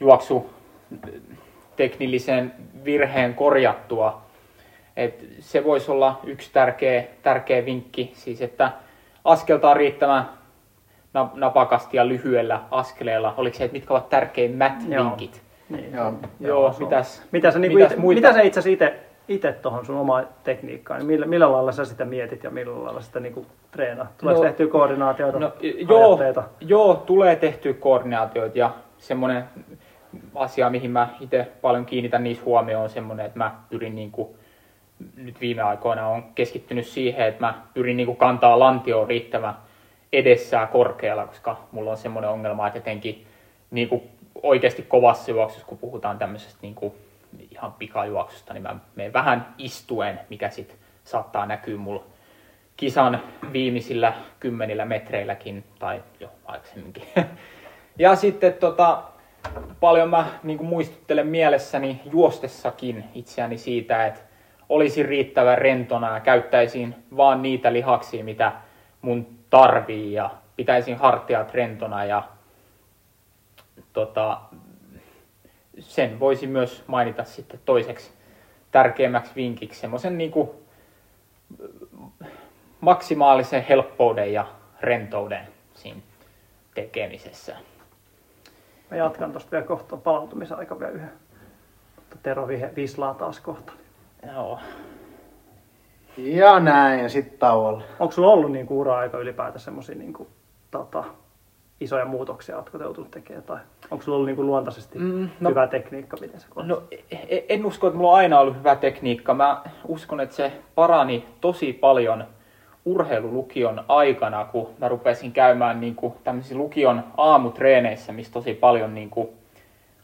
juoksuteknillisen virheen korjattua. Et se voisi olla yksi tärkeä, tärkeä vinkki, siis että askeltaa riittävän nap- napakasti ja lyhyellä askeleella. Oliko se, että mitkä ovat tärkeimmät Joo. vinkit? Niin. Joo. Joo, se on. mitäs, Mitä sä, niinku mitäs ite, mitä sä itse asiassa ite tuohon sun omaan tekniikkaan, niin millä, millä lailla sä sitä mietit ja millä lailla sitä niinku treenaa? Tuleeko No- tehtyä koordinaatioita, No, joo, joo, tulee tehtyä koordinaatioita ja semmoinen asia, mihin mä itse paljon kiinnitän niissä huomioon, on semmoinen, että mä pyrin niin kuin, nyt viime aikoina on keskittynyt siihen, että mä pyrin niin kuin kantaa lantioon riittävän edessään korkealla, koska mulla on semmoinen ongelma, että etenkin niin kuin oikeasti kovassa juoksussa, kun puhutaan tämmöisestä niin kuin ihan pikajuoksusta, niin mä menen vähän istuen, mikä sitten saattaa näkyä mulla kisan viimeisillä kymmenillä metreilläkin tai jo aikaisemminkin. [laughs] Ja sitten tota, paljon mä niin kuin muistuttelen mielessäni juostessakin itseäni siitä, että olisin riittävän rentona ja käyttäisin vaan niitä lihaksia, mitä mun tarvii ja pitäisin hartiat rentona ja tota, sen voisi myös mainita sitten toiseksi tärkeimmäksi vinkiksi semmoisen niin maksimaalisen helppouden ja rentouden siinä tekemisessä. Mä jatkan tuosta vielä kohta palautumisen aika vielä yhden. Mutta Tero vislaa taas kohta. Joo. Ja näin, sit tauolla. Onko sulla ollut niin ura-aika ylipäätään semmoisia niin tota, isoja muutoksia, jotka te joutunut tekemään? Tai onko sulla ollut niin kuin luontaisesti Mm, no- hyvä tekniikka, miten se? No e- en usko, että mulla on aina ollut hyvä tekniikka. Mä uskon, että se parani tosi paljon urheilulukion aikana, kun mä rupesin käymään niin kuin tämmöisissä lukion aamutreeneissä, missä tosi paljon niin kuin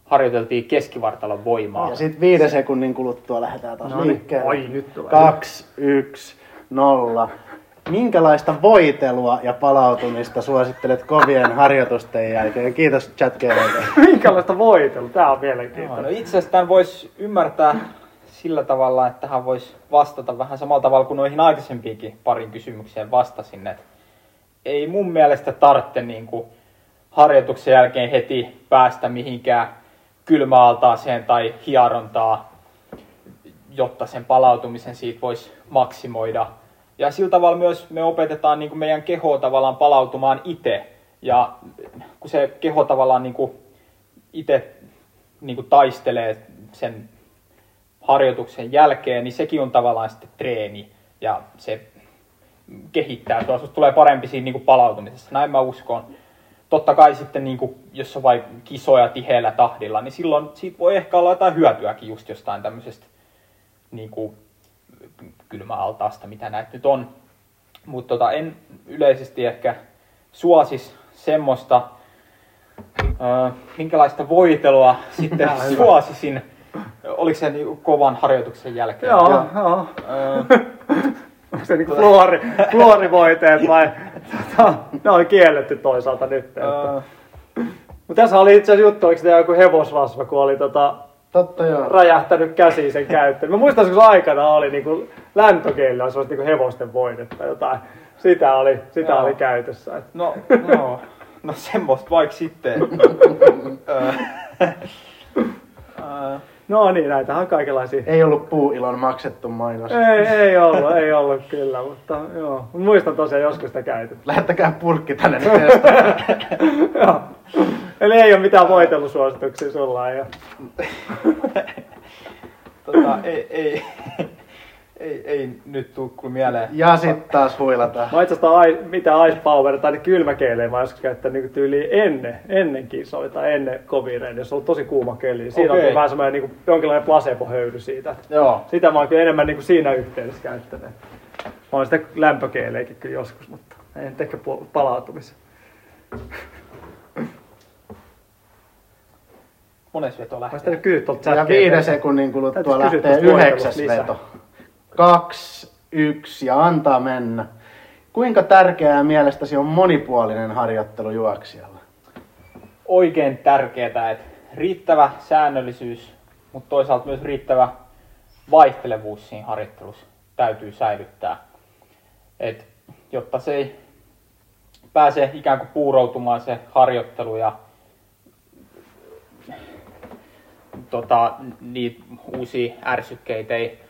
harjoiteltiin keskivartalon voimaa. Ja sit viiden sekunnin kuluttua lähdetään taas No niin. liikkeelle. Oi, nyt tulee. Kaksi, yksi, nolla. Minkälaista voitelua ja palautumista suosittelet kovien harjoitusten jälkeen? Kiitos chat [laughs] Minkälaista voitelu? Tää on Joo, mielenkiintoinen. no itsestään voisi ymmärtää sillä tavalla, että tähän voisi vastata vähän samalla tavalla kuin noihin aikaisempiinkin parin kysymykseen vastasin. Että ei mun mielestä tarvitse niin kuin harjoituksen jälkeen heti päästä mihinkään kylmäaltaaseen tai hierontaa, jotta sen palautumisen siitä voisi maksimoida. Ja sillä tavalla myös me opetetaan niin kuin meidän kehoa tavallaan palautumaan itse. Ja kun se keho tavallaan niin itse niin taistelee sen harjoituksen jälkeen, niin sekin on tavallaan sitten treeni. Ja se kehittää, tuossa tulee parempi siinä niin kuin palautumisessa. Näin mä uskon. Totta kai sitten, niin kuin, jos on vaikka kisoja tiheällä tahdilla, niin silloin siitä voi ehkä olla jotain hyötyäkin just jostain tämmöisestä niin kuin, kylmäaltaasta, mitä näitä nyt on. Mutta tota, en yleisesti ehkä suosis semmoista, Öö, minkälaista voitelua [laughs] sitten suosisin? Oliko se niin kovan harjoituksen jälkeen? Joo, joo. Öö, [laughs] Onko se niinku fluori, fluorivoiteet vai? Tota, ne on kielletty toisaalta nyt. Että. Mutta tässä oli itse asiassa juttu, oliko se joku hevosrasva, kun oli tota, Totta joo. räjähtänyt käsiin sen käyttöön. Mä muistan, kun se aikana oli niinku lämpökeillä, se oli niinku hevosten voidetta tai jotain. Sitä oli, sitä Joo. oli käytössä. Et no, no, no semmoista vaikka sitten. [laughs] No niin, näitähän on kaikenlaisia. Ei ollut puuilon maksettu mainos. Ei, ei ollut, ei ollut kyllä, mutta joo. Muistan tosiaan joskus sitä käytetty. Lähettäkää purkki tänne niin. [laughs] Joo. Eli ei ole mitään voitelusuosituksia sulla. Ja... [laughs] tota, ei, ei, ei, ei nyt kyllä mieleen. Ja sit taas huilataan. Mä itse asiassa ai- mitä Ice Power tai kylmäkeileä mä joskus käyttänyt niin tyyliin ennen, ennen kisoja tai ennen kovireiden, jos on ollut tosi kuuma keli. Siinä Okei. on vähän semmoinen niin kuin, jonkinlainen placebo-höyry siitä. Joo. Sitä mä oon kyllä enemmän niin kuin siinä yhteydessä käyttänyt. Mä oon sitä lämpökeileikin kyllä joskus, mutta nyt ehkä palautumisen. Mones veto Mä lähtee. sitä nyt kysyä tuolta Ja viiden sekunnin kuluttua lähtee yhdeksäs voitelusta lisää. Kaksi, yksi ja antaa mennä. Kuinka tärkeää mielestäsi on monipuolinen harjoittelu juoksijalla? oikein tärkeää, että riittävä säännöllisyys, mutta toisaalta myös riittävä vaihtelevuus siinä harjoittelussa täytyy säilyttää. Et, jotta se ei pääse ikään kuin puuroutumaan se harjoittelu ja tota, niitä uusia ärsykkeitä ei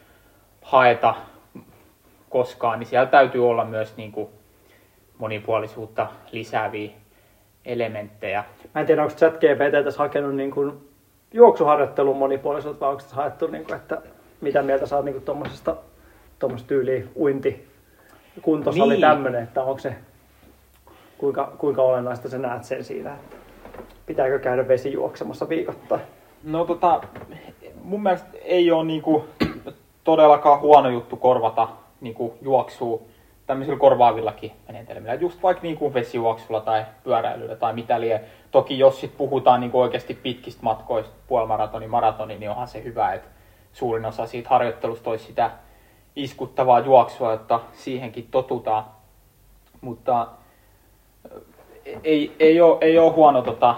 haeta koskaan, niin siellä täytyy olla myös niin kuin monipuolisuutta lisääviä elementtejä. Mä en tiedä, onko ChatGPT tässä hakenut niin kuin juoksuharjoittelun monipuolisuutta vai onko tässä haettu, niin kuin, että mitä mieltä sä oot niin tuommoisesta tyyliin uinti, kuntosali Niin. tämmöinen, että onko se, kuinka, kuinka olennaista sä näet sen siinä, että pitääkö käydä vesi juoksemassa viikoittain? No tota, mun mielestä ei ole niinku todellakaan huono juttu korvata niinku juoksua tämmöisillä korvaavillakin menetelmillä. Et Just vaikka niinku vesijuoksulla tai pyöräilyllä tai mitä lie. Toki jos sit puhutaan niinku oikeasti pitkistä matkoista, puolimaratoni, maratoni, niin onhan se hyvä, että suurin osa siitä harjoittelusta olisi sitä iskuttavaa juoksua, jotta siihenkin totutaan. Mutta ei, ei, ole, ei ole huono tota,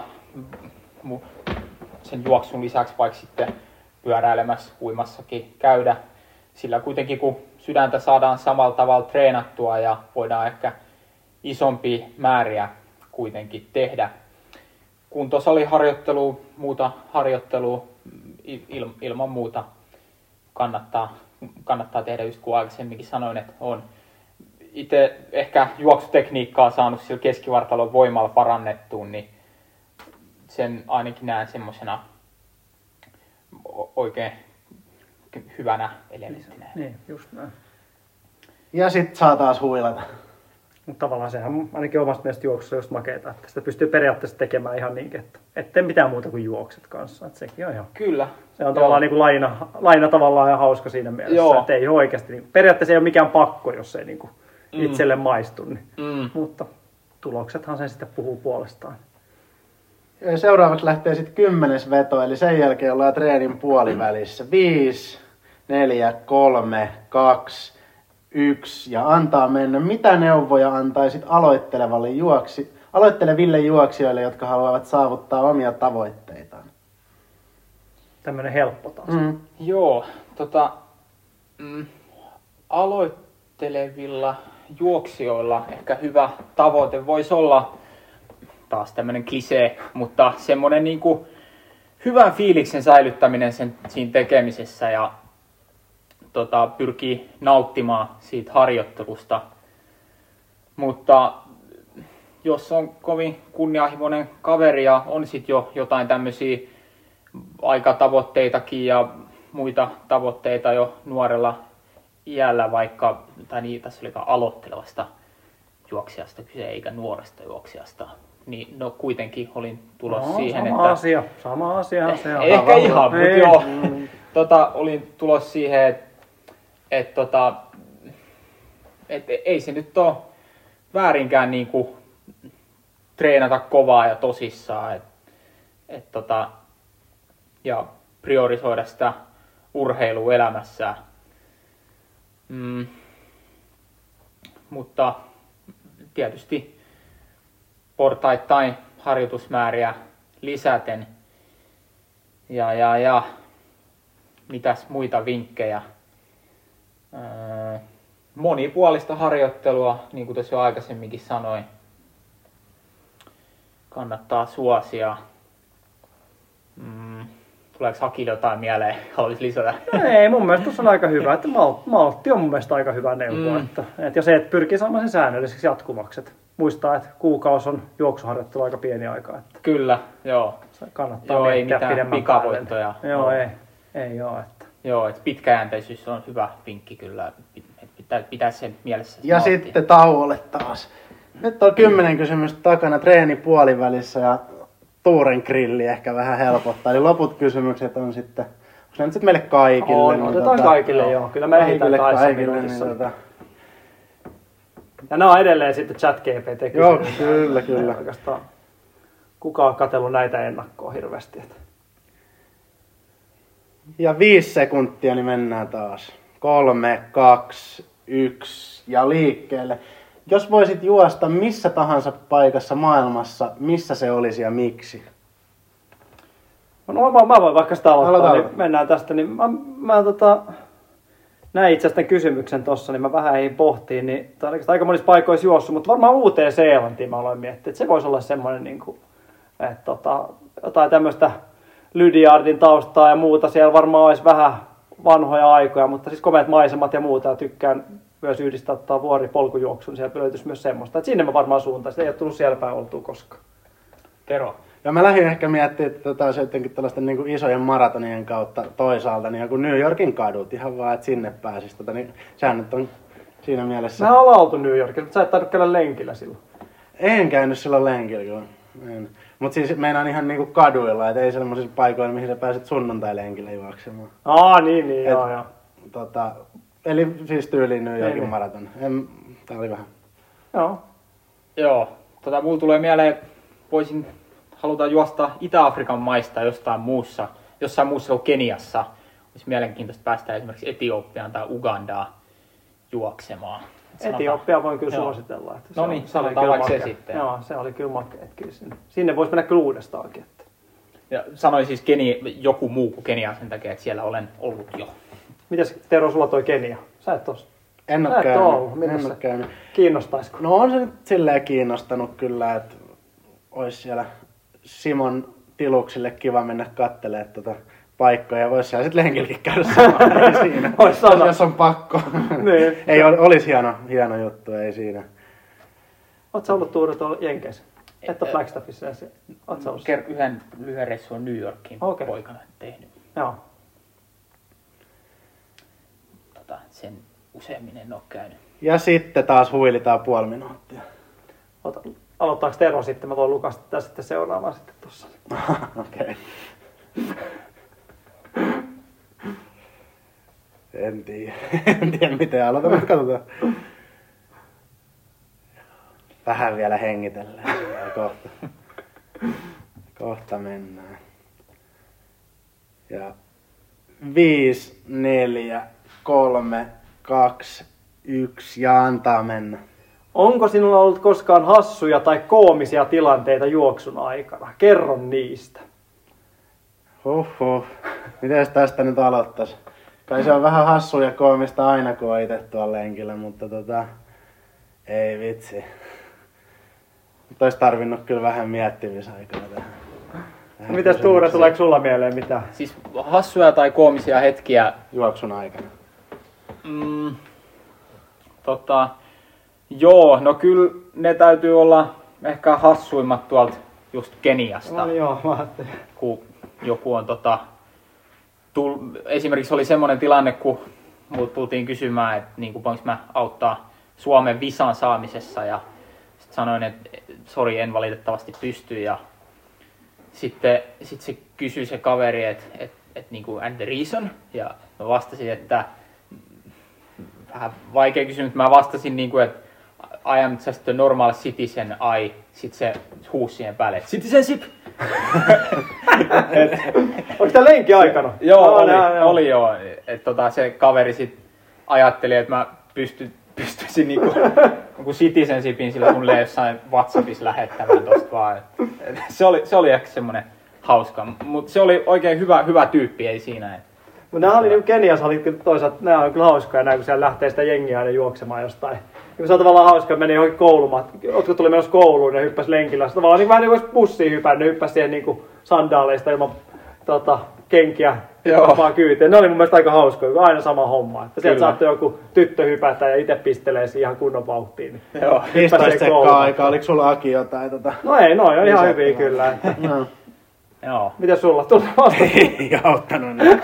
sen juoksun lisäksi vaikka sitten pyöräilemässä, uimassakin käydä. Sillä kuitenkin kun sydäntä saadaan samalla tavalla treenattua ja voidaan ehkä isompi määriä kuitenkin tehdä. Kuntosaliharjoittelu, muuta harjoittelua il, ilman muuta kannattaa, kannattaa tehdä, just kuin aikaisemminkin sanoin, että on itse ehkä juoksutekniikkaa saanut sillä keskivartalon voimalla parannettuun, niin sen ainakin näen semmoisena oikein hyvänä elementtinä. Niin, just näin. Ja sit saa taas huilata. Mutta tavallaan sehän ainakin omasta mielestä juoksussa just makeeta, että sitä pystyy periaatteessa tekemään ihan niin, että ettei mitään muuta kuin juokset kanssa. Että sekin on ihan, Kyllä. se on tavallaan niin kuin laina, laina tavallaan ihan hauska siinä mielessä, Joo. että ei ole oikeasti, niin, periaatteessa ei ole mikään pakko, jos ei niin kuin Mm. itselle maistu. Niin. Mm. Mutta tuloksethan sen sitten puhuu puolestaan. Seuraavaksi lähtee sitten kymmenes veto, eli sen jälkeen ollaan treenin puolivälissä. Viisi, neljä, kolme, kaksi, yksi ja antaa mennä. Mitä neuvoja antaisit aloittelevalle juoksi, aloitteleville juoksijoille, jotka haluavat saavuttaa omia tavoitteitaan? Tämmöinen helppo taas. Mm. Joo, tota, mm, aloittelevilla juoksijoilla ehkä hyvä tavoite voisi olla, taas tämmöinen klisee, mutta semmoinen niin kuin hyvän fiiliksen säilyttäminen sen, siinä tekemisessä ja tota, pyrkii nauttimaan siitä harjoittelusta. Mutta jos on kovin kunnianhimoinen kaveri ja on sitten jo jotain tämmöisiä aikatavoitteitakin ja muita tavoitteita jo nuorella iällä, vaikka, tai niin, tässä oli aloittelevasta juoksijasta kyse, eikä nuoresta juoksijasta. Niin no kuitenkin olin tulossa No, siihen, sama että... asia, sama asia se on. Ehkä Tavallaan. ihan, mutta Ei. joo. tota, olin tulossa siihen, että et, tota, et, ei se nyt ole väärinkään niinku treenata kovaa ja tosissaan. Et, et, tota, ja priorisoida sitä urheilua elämässä. Mm, mutta tietysti portaittain harjoitusmääriä lisäten. Ja, ja, ja mitäs muita vinkkejä? Öö, monipuolista harjoittelua, niin kuin tuossa jo aikaisemminkin sanoin. Kannattaa suosia. Mm, tuleeko Hakille jotain mieleen? [laughs] Haluaisi lisätä? Ei, mun mielestä tuossa on aika hyvä, että mal- maltti on mun mielestä aika hyvä neuvo. Mm. Että, että ja se, että pyrkii saamaan sen säännölliseksi jatkuvaksi. Että muistaa, että kuukausi on juoksuharjoittelu aika pieni aika. Että Kyllä, joo. se kannattaa Joo, ei mitään pidemmän pikavoittoja. päälle. Joo, Joo. ei. Ei joo, että. Joo, että pitkäjänteisyys on hyvä vinkki kyllä. Pit- Pitää, pitää sen mielessä. Ja nauttia. sitten tauolle taas. Nyt on kymmenen kysymystä takana treeni puolivälissä ja Tuuren grilli ehkä vähän helpottaa. Eli loput kysymykset on sitten, onko ne nyt sitten meille kaikille? On, niin otetaan kaikille, joo. Kyllä me ehditään kaikille, kaikille, niin tota, Ja nämä on edelleen sitten chat GPT Joo, kyllä, kyllä. Oikeastaan kukaan on katsellut näitä ennakkoon hirveästi. Ja viisi sekuntia, niin mennään taas. Kolme, kaksi, yksi ja liikkeelle. Jos voisit juosta missä tahansa paikassa maailmassa, missä se olisi ja miksi? No mä, mä voin vaikka sitä aloittaa, niin mennään tästä. Niin mä, mä tota, näin itse asiassa kysymyksen tossa, niin mä vähän ei pohtiin, niin tää on aika monissa paikoissa juossut, mutta varmaan uuteen Seelantiin mä aloin miettiä, että se voisi olla semmoinen, niin kuin, että tota, jotain tämmöistä Lydiardin taustaa ja muuta, siellä varmaan olisi vähän vanhoja aikoja, mutta siis komeat maisemat ja muuta, ja tykkään myös yhdistää tota vuori polkujuoksun, siellä löytyisi myös semmoista, että sinne mä varmaan suuntaisin, ei ole tullut siellä päin oltua koskaan. Tero. Ja mä lähdin ehkä miettimään, että tätä olisi jotenkin tällaisten niin kuin isojen maratonien kautta toisaalta, niin joku New Yorkin kadut ihan vaan, että sinne pääsisi. Tota, niin sehän nyt on siinä mielessä. Mä ollaan oltu New Yorkissa, mutta sä et tainnut käydä lenkillä silloin. En käynyt silloin lenkillä kyllä. En. Mut siis meinaan ihan niinku kaduilla, et ei sellaisissa paikoilla, mihin sä pääset sunnuntai-lenkillä juoksemaan. Aa, niin, niin, Et- joo, joo. Tota, eli siis tyyliin New Yorkin Niin. maraton. En, tää oli vähän. Joo. Joo, tota, mulla tulee mieleen, voisin haluta juosta Itä-Afrikan maista jostain muussa, jossain muussa kuin Keniassa. Olisi mielenkiintoista päästä esimerkiksi Etiopiaan tai Ugandaan. juoksemaan. Sanotaan- Etiopia voin kyllä Joo. suositella. Että No on- niin, sanotaan vaikka se sitten. Joo, se oli kyllä makea. sinne, sinne voisi mennä kyllä uudestaankin. Että. Ja sanoin siis Keni, joku muu kuin Kenia sen takia, että siellä olen ollut jo. Mitäs Tero, sulla toi Kenia? Sä et tos. En ole käynyt. ollut. En ole käynyt. Kiinnostaisiko? No on se nyt silleen kiinnostanut kyllä, että olisi siellä Simon tiluksille kiva mennä kattelemaan tuota paikkoja. Voisi siellä sitten lenkilläkin käydä samalla, siinä. [laughs] Ois sama. Jos on pakko. [laughs] Niin. ei, ol- olisi hieno, hieno juttu, ei siinä. Sä ollut Tuure tuolla Jenkeissä? Et ole Flagstaffissa ja se. Oot sä ollut? Ker- yhden lyhyen reissun New Yorkiin Okei. poikana tehnyt. Joo. Tota, sen useammin en ole käynyt. Ja sitten taas huilitaan puoli minuuttia. Ota, aloittaako Tero sitten? Mä voin lukasta sitten seuraavaan sitten tossa. [laughs] Okei. En tiedä. [laughs] En tiedä miten aloitan, mutta katsotaan. Vähän vielä hengitellään. Kohta. Kohta mennään. Ja 5, 4, 3, 2, 1 ja antaa mennä. Onko sinulla ollut koskaan hassuja tai koomisia tilanteita juoksun aikana? Kerro niistä. Huhhuh. Mites tästä nyt aloittais? Kai se on vähän hassu ja koomista aina, kun on itse tuolla lenkillä, mutta tota... Ei vitsi. Mutta ois tarvinnut kyllä vähän miettimisaikaa tähän. tähän Mitäs Tuure, tuleeko sulla mieleen mitään? Siis hassuja tai koomisia hetkiä. Juoksun aikana. Mm, tota, joo, no kyllä ne täytyy olla ehkä hassuimmat tuolta just Keniasta. No, joo, mä ajattelin. kun joku on tota, tul, esimerkiksi oli semmoinen tilanne, kun mut tultiin kysymään, että niin voinko mä auttaa Suomen visan saamisessa ja sitten sanoin, että sori, en valitettavasti pysty ja sitten sit se kysyi se kaveri, että et, et, niin and the reason ja mä vastasin, että vähän vaikea kysymys, mä vastasin niin kuin, että I am just a normal citizen, I, sit se huusi siihen päälle, citizenship, Onko tää lenki aikana? Joo, No, oli, nää, joo. oli joo. Et tota, se kaveri sit ajatteli, että mä pysty, pystyisin niinku, joku citizenshipin sillä sulle jossain Whatsappissa lähettämään tosta vaan. Et, et, se, oli, se oli ehkä semmonen hauska, mutta se oli oikein hyvä, hyvä tyyppi, ei siinä. Et, Mutta nämä oli niin Keniassa oli toisaalta, nämä on kyllä hauskoja, nämä, kun siellä lähtee sitä jengiä aina juoksemaan jostain. Ja se on tavallaan hauska, että meni johonkin koulumat, jotkut tuli menossa kouluun ja hyppäsi lenkillä. Se tavallaan niin vähän niin kuin olisi bussiin hypännyt, hyppäsi siihen niin kuin sandaaleista ilman tota, kenkiä vaan kyytiin. Ne oli mun mielestä aika hauskoja, kun aina sama homma. Että sieltä saattoi joku tyttö hypätä ja itse pistelee siihen ihan kunnon vauhtiin. Niin joo. hyppäsi 15 siihen sekkaa kouluun. aikaa, oliko sulla Aki jotain tota? No ei, no on ihan hyviä kyllä. Että. No, joo. Miten sulla? Tuli vasta. [laughs] ei auttanut nyt.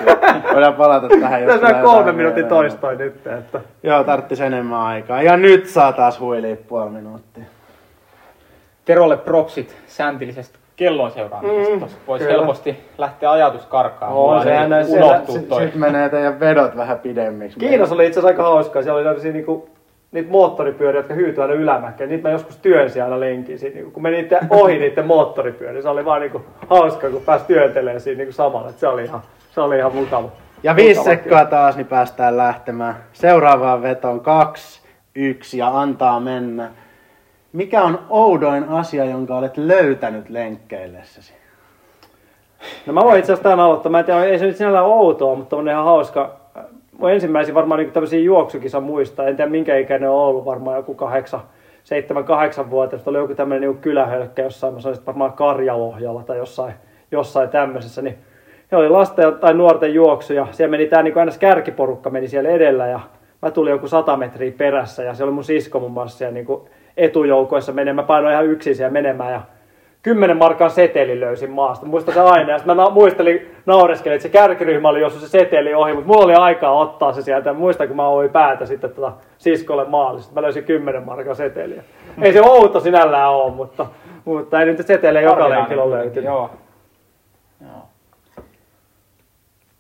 Voidaan palata tähän, tulee mennä kolme minuutin toistoin nyt. Että. Joo, tarttis enemmän aikaa. Ja nyt saa taas huilia puoli minuuttia. Terolle propsit sääntillisestä kellon seuraamisesta. Mm, Voisi helposti lähteä ajatus. On, sehän ainakin näin unohtuu siellä- toi. Sitten menee teidän vedot vähän pidemmiksi. Kiinassa oli itse asiassa aika hauskaa. Siellä oli tämmöisiä niinku, niitä moottoripyöriä, jotka hyytyy aina ylämäkeen. Niitä mä joskus työnsin aina lenkin. Siinä, niinku, kun meni niitä ohi niiden moottoripyöriä, se oli vaan niinku, hauskaa, kun pääsi työntelemään siinä niinku samalla. Et se, oli ihan, se oli ihan mukava. Ja viisi sekkaa taas, niin päästään lähtemään. Seuraavaan vetoon kaksi, yksi ja antaa mennä. Mikä on oudoin asia, jonka olet löytänyt lenkkeillessäsi? No mä voin itse asiassa tämän aloittaa. Mä en tiedä, ei se nyt sinällään outoa, mutta on ihan hauska. Mun ensimmäisiä varmaan niin tämmöisiä juoksukisa muistaa. En tiedä minkä ikäinen on ollut, varmaan joku kahdeksan, seitsemän, kahdeksan vuotta. Oli joku tämmöinen niin kylähölkkä jossain, mä sanoisin, varmaan Karjalohjalla tai jossain, jossain tämmöisessä. Niin he oli lasten tai nuorten juoksu ja siellä meni tämä niin aina kärkiporukka meni siellä edellä ja mä tulin joku sata metriä perässä ja se oli mun sisko muun muassa siellä niin etujoukoissa menemään. Mä painoin ihan yksin siellä menemään ja 10 markan seteli löysin maasta. Muistan se aina. Ja mä na- muistelin, naureskelin, että se kärkiryhmä oli jossa se seteli ohi, mutta mulla oli aikaa ottaa se sieltä. Ja muistan, kun mä oin päätä sitten tota siskolle maalista. Mä löysin 10 markan seteliä. Ei se outo sinällään ole, mutta, mutta ei nyt seteliä joka lenkillä löytynyt. Joo. Joo.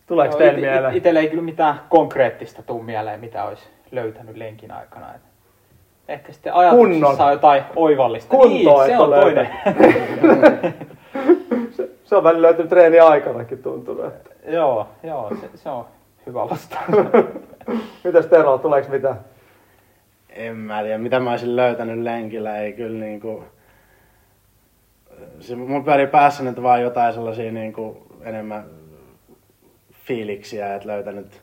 Tuleeko teille mieleen? Itselle ei kyllä mitään konkreettista tuu mieleen, mitä olisi löytänyt lenkin aikana. Et ehkä sitten ajatuksissa on jotain oivallista. Kuntoa niin, se on toinen. [laughs] se, se on välillä löytynyt treeni aikanakin tuntunut. Että. joo, joo se, se, on hyvä vastaus. [laughs] Mitäs Tero, tuleeko mitään? en mä tiedä, mitä mä olisin löytänyt lenkillä, ei kyllä niinku... Se, mun pyörii päässä nyt vaan jotain sellaisia niinku enemmän fiiliksiä, että löytänyt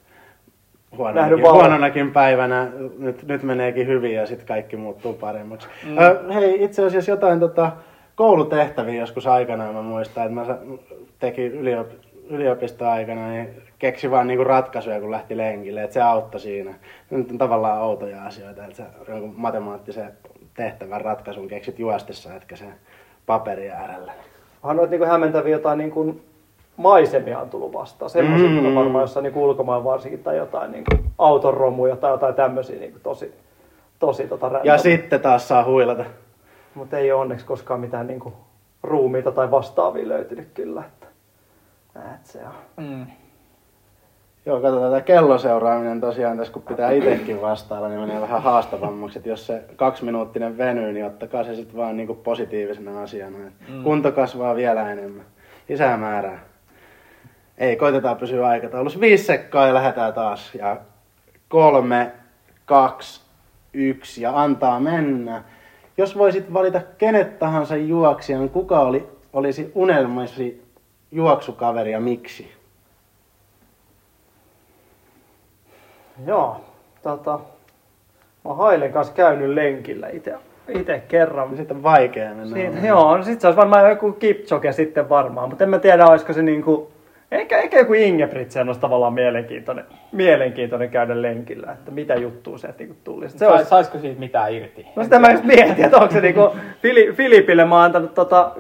huononakin, huononakin päivänä, nyt, nyt meneekin hyvin ja sitten kaikki muuttuu paremmaksi. Mm. Ö, hei, itse asiassa jotain tota, koulutehtäviä joskus aikanaan mä muistan, että mä tekin yliop, yliopistoaikana, niin keksi vaan niinku ratkaisuja, kun lähti lenkille, että se auttoi siinä. Nyt on tavallaan outoja asioita, että sä jonkun matemaattisen tehtävän ratkaisun keksit juostessa, etkä se paperi äärellä. Onhan noita niin hämmentäviä jotain niin kuin maisemia on tullut vastaan. Semmoisia Mm. mm. varmaan jossain niin ulkomaan varsinkin tai jotain niin kuin autonromuja tai jotain tämmöisiä niin kuin tosi, tosi tota Ja sitten taas saa huilata. Mutta ei ole onneksi koskaan mitään niin kuin ruumiita tai vastaavia löytynyt kyllä. Että, et se on. Mm. Joo, katsotaan tämä kelloseuraaminen tosiaan tässä, kun pitää itsekin vastailla, niin menee vähän haastavammaksi. Että jos se kaksiminuuttinen venyy, niin ottakaa se sitten vaan niinku positiivisena asiana. Mm. Kunto kasvaa vielä enemmän. Lisää määrää. Ei, koitetaan pysyä aikataulussa. Viisi sekkaa ja lähdetään taas. Ja kolme, kaksi, yksi ja antaa mennä. Jos voisit valita kenet tahansa juoksijan, kuka oli, olisi unelmasi juoksukaveri ja miksi? Joo, tota, mä oon Hailen kanssa käynyt lenkillä itse itse kerran. Sitten on vaikea mennä. Siitä, joo, no sit se olisi varmaan joku Kipchoge sitten varmaan, mutta en mä tiedä, olisiko se niinku, ehkä, ehkä joku Ingebrigtsen olisi tavallaan mielenkiintoinen, mielenkiintoinen käydä lenkillä, että mitä juttua sieltä niinku tuli. Sit Se Sais, olisi, Saisiko siitä mitään irti? no sitä mä just mietin, että onko se niinku, Fili, Filipille mä oon antanut tota,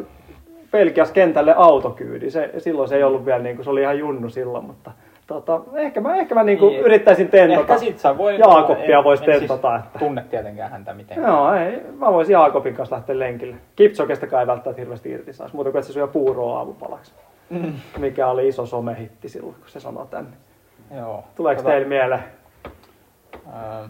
Pelkias kentälle autokyydi, se, silloin se ei ollut vielä niinku, se oli ihan junnu silloin, mutta tota, ehkä mä, ehkä mä niinku Niin. yrittäisin tentata. Ehkä sit sä voi... Jaakobia en- voisi en siis tentata, että... Tunne tietenkään häntä mitenkään. Joo, ei. Mä voisin Jaakobin kanssa lähteä lenkille. Kipsokesta ei välttämättä hirveästi irti saisi, muuta kuin että se syö puuroa aamupalaksi. Mm. Mikä oli iso somehitti silloin, kun se sanoi tänne. Joo. Tuleeko Tota, teille mieleen? ää,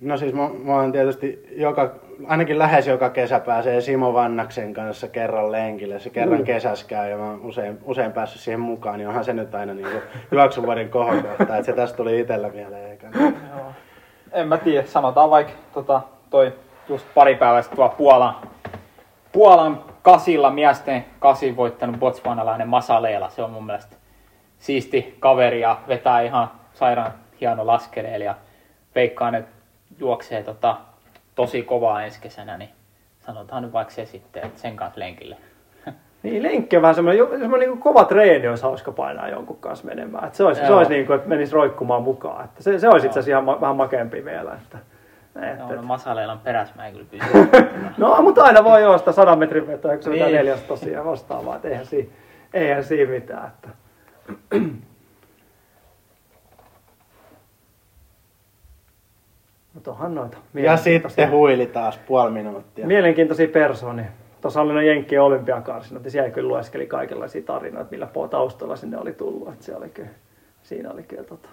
No siis mä, mä oon tietysti joka, ainakin lähes joka kesä pääsee Simo Vannaksen kanssa kerran lenkille. Se kerran Mm. kesässä käy ja mä oon usein, usein päässyt siihen mukaan, niin onhan se nyt aina niin juoksuvuoden kohokohta. Että se tästä tuli itsellä mieleen. Eikä. Joo. En mä tiedä, sanotaan vaikka tota, toi just pari päivää sitten tuolla Puolan, Puolan kasilla miesten kasin voittanut botswanalainen Masaleela. Se on mun mielestä siisti kaveri ja vetää ihan sairaan hieno laskereeli ja veikkaan, että juoksee tota, tosi kovaa ensi kesänä, niin sanotaan nyt vaikka se sitten, että sen kanssa lenkille. [laughs] Niin, lenkki on vähän semmoinen, semmoinen niin kova treeni olisi hauska painaa jonkun kanssa menemään. Että se olisi, se olisi niin kuin, että menisi roikkumaan mukaan. Että se, se olisi itse asiassa ihan ma- vähän makeampi vielä. Että, et, No, no Masaleelan perässä mä en kyllä pysy. [laughs] No, mutta aina voi juosta 100 metrin vetoa, kun se Niin. neljästä tosiaan vastaavaa. Että eihän siinä, eihän siinä mitään. Että. Mutta onhan noita. Ja mielenkiintoisia- sitten huili taas puoli minuuttia. Mielenkiintoisia persoonia. Tuossa oli ne Jenkkien olympiakarsinat, niin siellä kyllä lueskeli kaikenlaisia tarinoita, millä taustalla sinne oli tullut. Että se oli kyllä, siinä oli kyllä tota.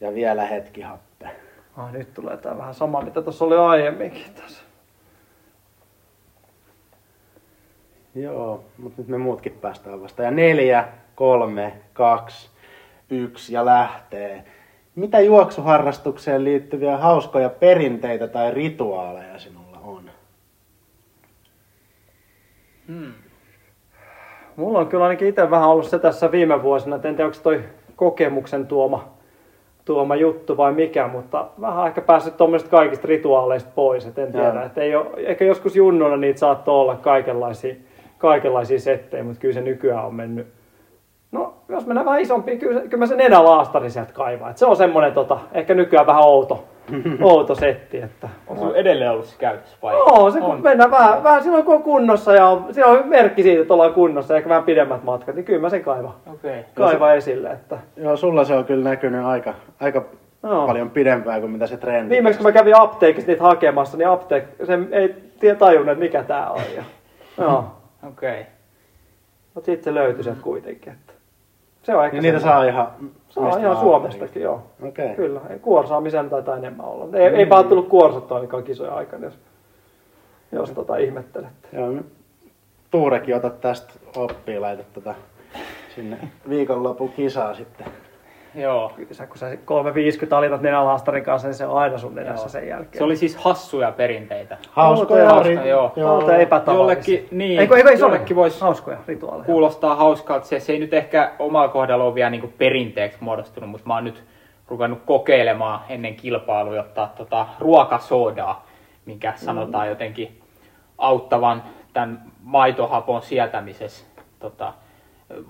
Ja vielä hetki happe. Ah, nyt tulee tää vähän sama, mitä tuossa oli aiemminkin tässä. Joo, mutta nyt me muutkin päästään vasta. Ja neljä, kolme, kaksi, yksi ja lähtee. Mitä juoksuharrastukseen liittyviä hauskoja perinteitä tai rituaaleja sinulla on? Hmm. Mulla on kyllä ainakin itse vähän ollut se tässä viime vuosina, että en tiedä onko toi kokemuksen tuoma, tuoma juttu vai mikä, mutta vähän ehkä päässyt tuommoisista kaikista rituaaleista pois, et en tiedä. Et ei ole, ehkä joskus junnuna niitä saattoi olla kaikenlaisia, kaikenlaisia settejä, mutta kyllä se nykyään on mennyt. No, jos mennään vähän isompiin, kyllä, kyllä mä sen nenälaastari sieltä kaivaa. Et se on semmoinen tota, ehkä nykyään vähän outo, [laughs] outo setti. Että On sulla edelleen ollut se käytössä vai? Joo, se kun on. mennään vähän, vähän silloin kun on kunnossa ja on, siellä on merkki siitä, että ollaan kunnossa, ehkä vähän pidemmät matkat, niin kyllä mä sen kaivan, Okei. kaivan esille. Että, Joo, sulla se on kyllä näkynyt aika, aika Joo. paljon pidempään kuin mitä se trendi. Viimeksi kun mä kävin apteekissa niitä hakemassa, niin apteek, se ei tajunnut, että mikä tää on. Ja, [laughs] joo, Okei. mutta sitten se löytyi sieltä kuitenkin. Se on ehkä Niin niitä semmoinen- saa ihan... saa ihan. Suomestakin, joo. Okei. Kyllä, ei kuorsaamisen taitaa enemmän olla. Ei, eipä ole tullut kuorsattua ainakaan kisoja aikana, jos, jos tota ihmettelette. Joo, Tuurekin ota tästä oppia, laita tota sinne viikonlopun kisaa sitten. Joo. Sä, kun sä 350 alitat nenälaastarin kanssa, niin se on aina sun nenässä Joo. sen jälkeen. Se oli siis hassuja perinteitä. Hauskoja. Hauskoja, ri- joo. Outoja epätavallisia. Jollekin, niin, Eikö, eikö, ei jollekin voisi Hauskoja rituaaleja. kuulostaa hauskalta. Se, se ei nyt ehkä omalla kohdalla ole vielä niinku perinteeksi muodostunut, mutta mä oon nyt ruvennut kokeilemaan ennen kilpailuja ottaa tota ruokasoodaa, mikä sanotaan jotenkin auttavan tämän maitohapon sietämisessä. Tota,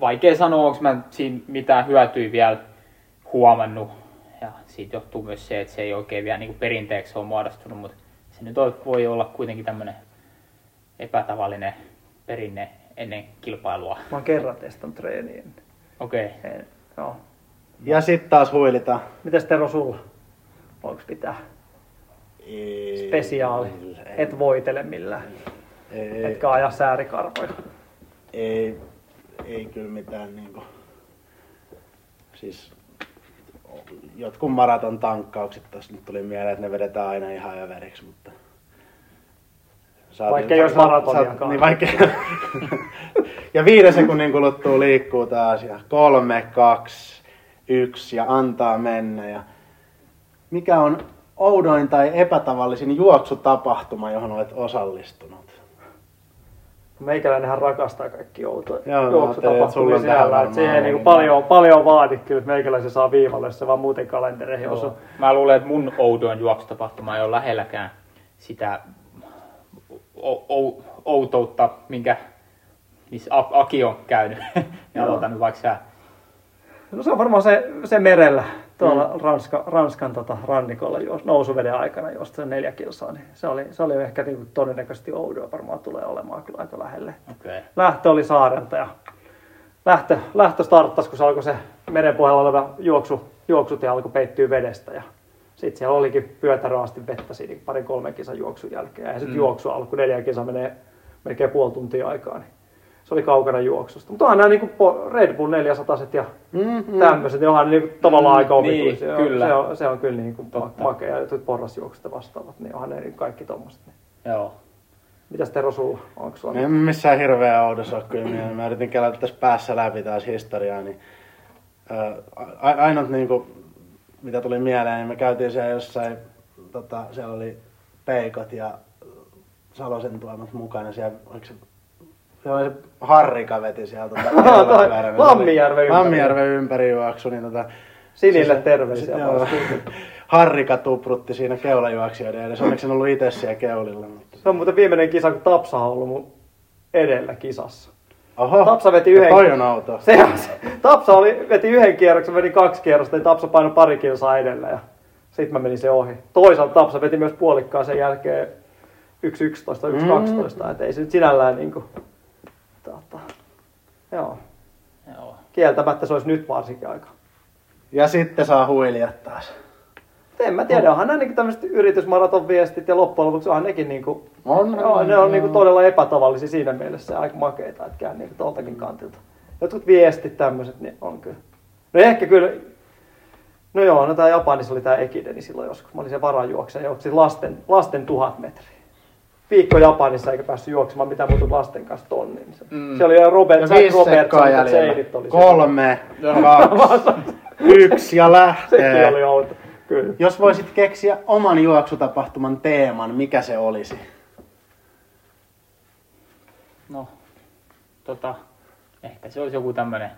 vaikea sanoa, onko mä siinä mitään hyötyä vielä huomannut. Ja siitä johtuu myös se, että se ei oikein vielä niin perinteeksi ole muodostunut, mutta se nyt voi olla kuitenkin tämmöinen epätavallinen perinne ennen kilpailua. Mä oon kerran testannut treeniä. Okei. Ei, Joo. Ja sitten taas huilita. Mitäs Tero sulla? Onko pitää spesiaali? Et voitele millään. Ei, Etkä aja säärikarvoja. ei, ei kyllä mitään niinku... Siis jotkut maraton tankkaukset tossa nyt tuli mieleen, että ne vedetään aina ihan överiksi, mutta... Saatiin- Vaikka saat- maratoniakaan. saat- Niin vaikka... [laughs] ja viiden sekunnin kuluttua liikkuu taas ja kolme, kaksi, yksi ja antaa mennä. Ja mikä on oudoin tai epätavallisin juoksutapahtuma, johon olet osallistunut? Meikäläinenhän rakastaa kaikki outoja Joo, mä juoksutapahtumia ajattelin, että sulla on siellä. tähän että Siihen niinku ollut. paljon, paljon vaadi kyllä, että meikäläisen saa viivalle, jos se vaan muuten kalentereihin osuu. Joo. Mä luulen, että mun oudoin juoksutapahtuma ei ole lähelläkään sitä outoutta, minkä missä A- Aki on käynyt. [laughs] ja aloitan nyt vaikka sä. No se on varmaan se, se merellä tuolla mm. Ranska, Ranskan tota, rannikolla juos, nousuveden aikana juosta se neljä kilsaa, niin se oli, se oli ehkä niin todennäköisesti oudoa varmaan tulee olemaan kyllä aika lähelle. Okei. Lähtö oli saarelta ja lähtö, lähtö starttasi, kun se alkoi se merenpohjalla oleva juoksu, juoksutie alkoi peittyä vedestä ja sitten siellä olikin pyötärö asti vettä siinä parin kolmen kisan juoksun jälkeen. Ja sitten Mm. juoksu alkoi, neljä kisa menee melkein puoli tuntia aikaa, niin se oli kaukana juoksusta. Mutta onhan nämä niin Red Bull 400 ja Mm-hmm. tämmöiset, niin onhan niin tavallaan Mm, aika niin, omituisia. Se on- kyllä. Se on, se on kyllä niin kuin Totta. makea. Ja ja vastaavat, niin onhan ne niin kaikki tommoset. Niin. Joo. Mitäs Tero sulla? Onko sulla? En missään hirveä oudossa ole kyllä mieleen. Mä yritin käydä tässä päässä läpi taas historiaa, niin ää, ainut niinku, mitä tuli mieleen, niin me käytiin siellä jossain, tota, siellä oli peikot ja Salosen tuomat mukana. Siellä, oliko se, siellä [laughs] oli se Harrika veti tota, toi keulapyöränä. Lammijärven ympäri. Lammijärven ympärijuoksu, niin tota, Sinille se- terveisiä se- vaan, joo. [laughs] Harrika tuprutti siinä keulajuoksijoiden edessä. Onneksi en ollut itse siellä keulilla. Mutta... Se on muuten viimeinen kisa, kun Tapsa on ollut mun edellä kisassa. Oho, Tapsa veti yhden... Toi on auto. Se, se, Tapsa oli, veti yhden kierroksen, veti kaksi kierrosta, ja Tapsa painoi pari kilsaa edellä ja sitten mä menin se ohi. Toisaalta Tapsa veti myös puolikkaan sen jälkeen 1.11, 1.12, mm. et ei se nyt sinällään niinku... Tota, joo. Joo. Kieltämättä se olisi nyt varsinkin aika. Ja sitten saa huilia taas. En mä tiedä, onhan nämä niinku tämmöiset yritysmaraton viestit ja loppujen lopuksi onhan nekin niinku, On, joo, ne on niinku todella epätavallisia siinä mielessä ja aika makeita, että käy niinku tuoltakin kantilta. Jotkut viestit tämmöiset, niin on kyllä. No ehkä kyllä, no joo, no tää Japanissa oli tää Ekideni silloin joskus. Mä olin se varajuoksen ja juoksin lasten, lasten tuhat metriä. Viikko Japanissa eikä päässyt juoksemaan mitään muuta lasten kanssa tonnin. Se, Mm. se oli jo Robert, Ja Jack sekkaa mutta. Seidit oli se. Kolme, kaksi, yksi ja Sekin lähtee. oli outo. Kyllä. Jos voisit keksiä oman juoksutapahtuman teeman, mikä se olisi? No, tota, ehkä se olisi joku tämmönen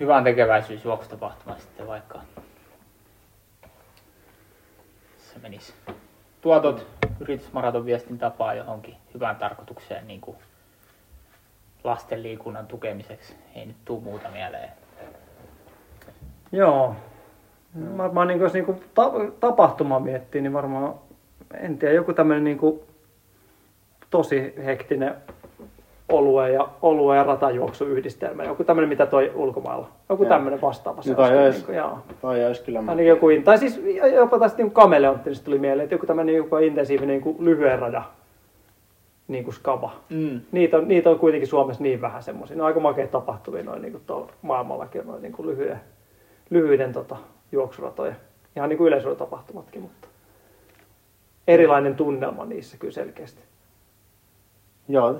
hyvän tekeväisyysjuoksutapahtuma sitten vaikka. Se menisi tuotot yritysmaraton viestin tapaa johonkin hyvään tarkoitukseen niin kuin lasten liikunnan tukemiseksi. Ei nyt tuu muuta mieleen. Joo. Varmaan niin, jos niin kuin ta- tapahtumaa miettii, niin varmaan, en tiedä, joku tämmöinen niin kuin tosi hektinen olue ja, olue ja ratajuoksuyhdistelmä. Joku tämmöinen, mitä toi ulkomailla. Joku tämmöinen vastaava. se No toi olisi niin kuin, joo. Toi olisi kyllä Ainakin joku, tai siis jopa tästä niin kameleonttisesti tuli mieleen, että joku tämmöinen joku intensiivinen niin kuin lyhyen radan niin kuin skava. Mm. Niitä on, niitä on kuitenkin Suomessa niin vähän semmoisia. Ne on aika makeita tapahtumia noin niin kuin maailmallakin, noin niin kuin lyhyen, lyhyiden tota, juoksuratoja. Ihan niin kuin yleisurheilutapahtumatkin, mutta erilainen tunnelma niissä kyllä selkeästi. Joo,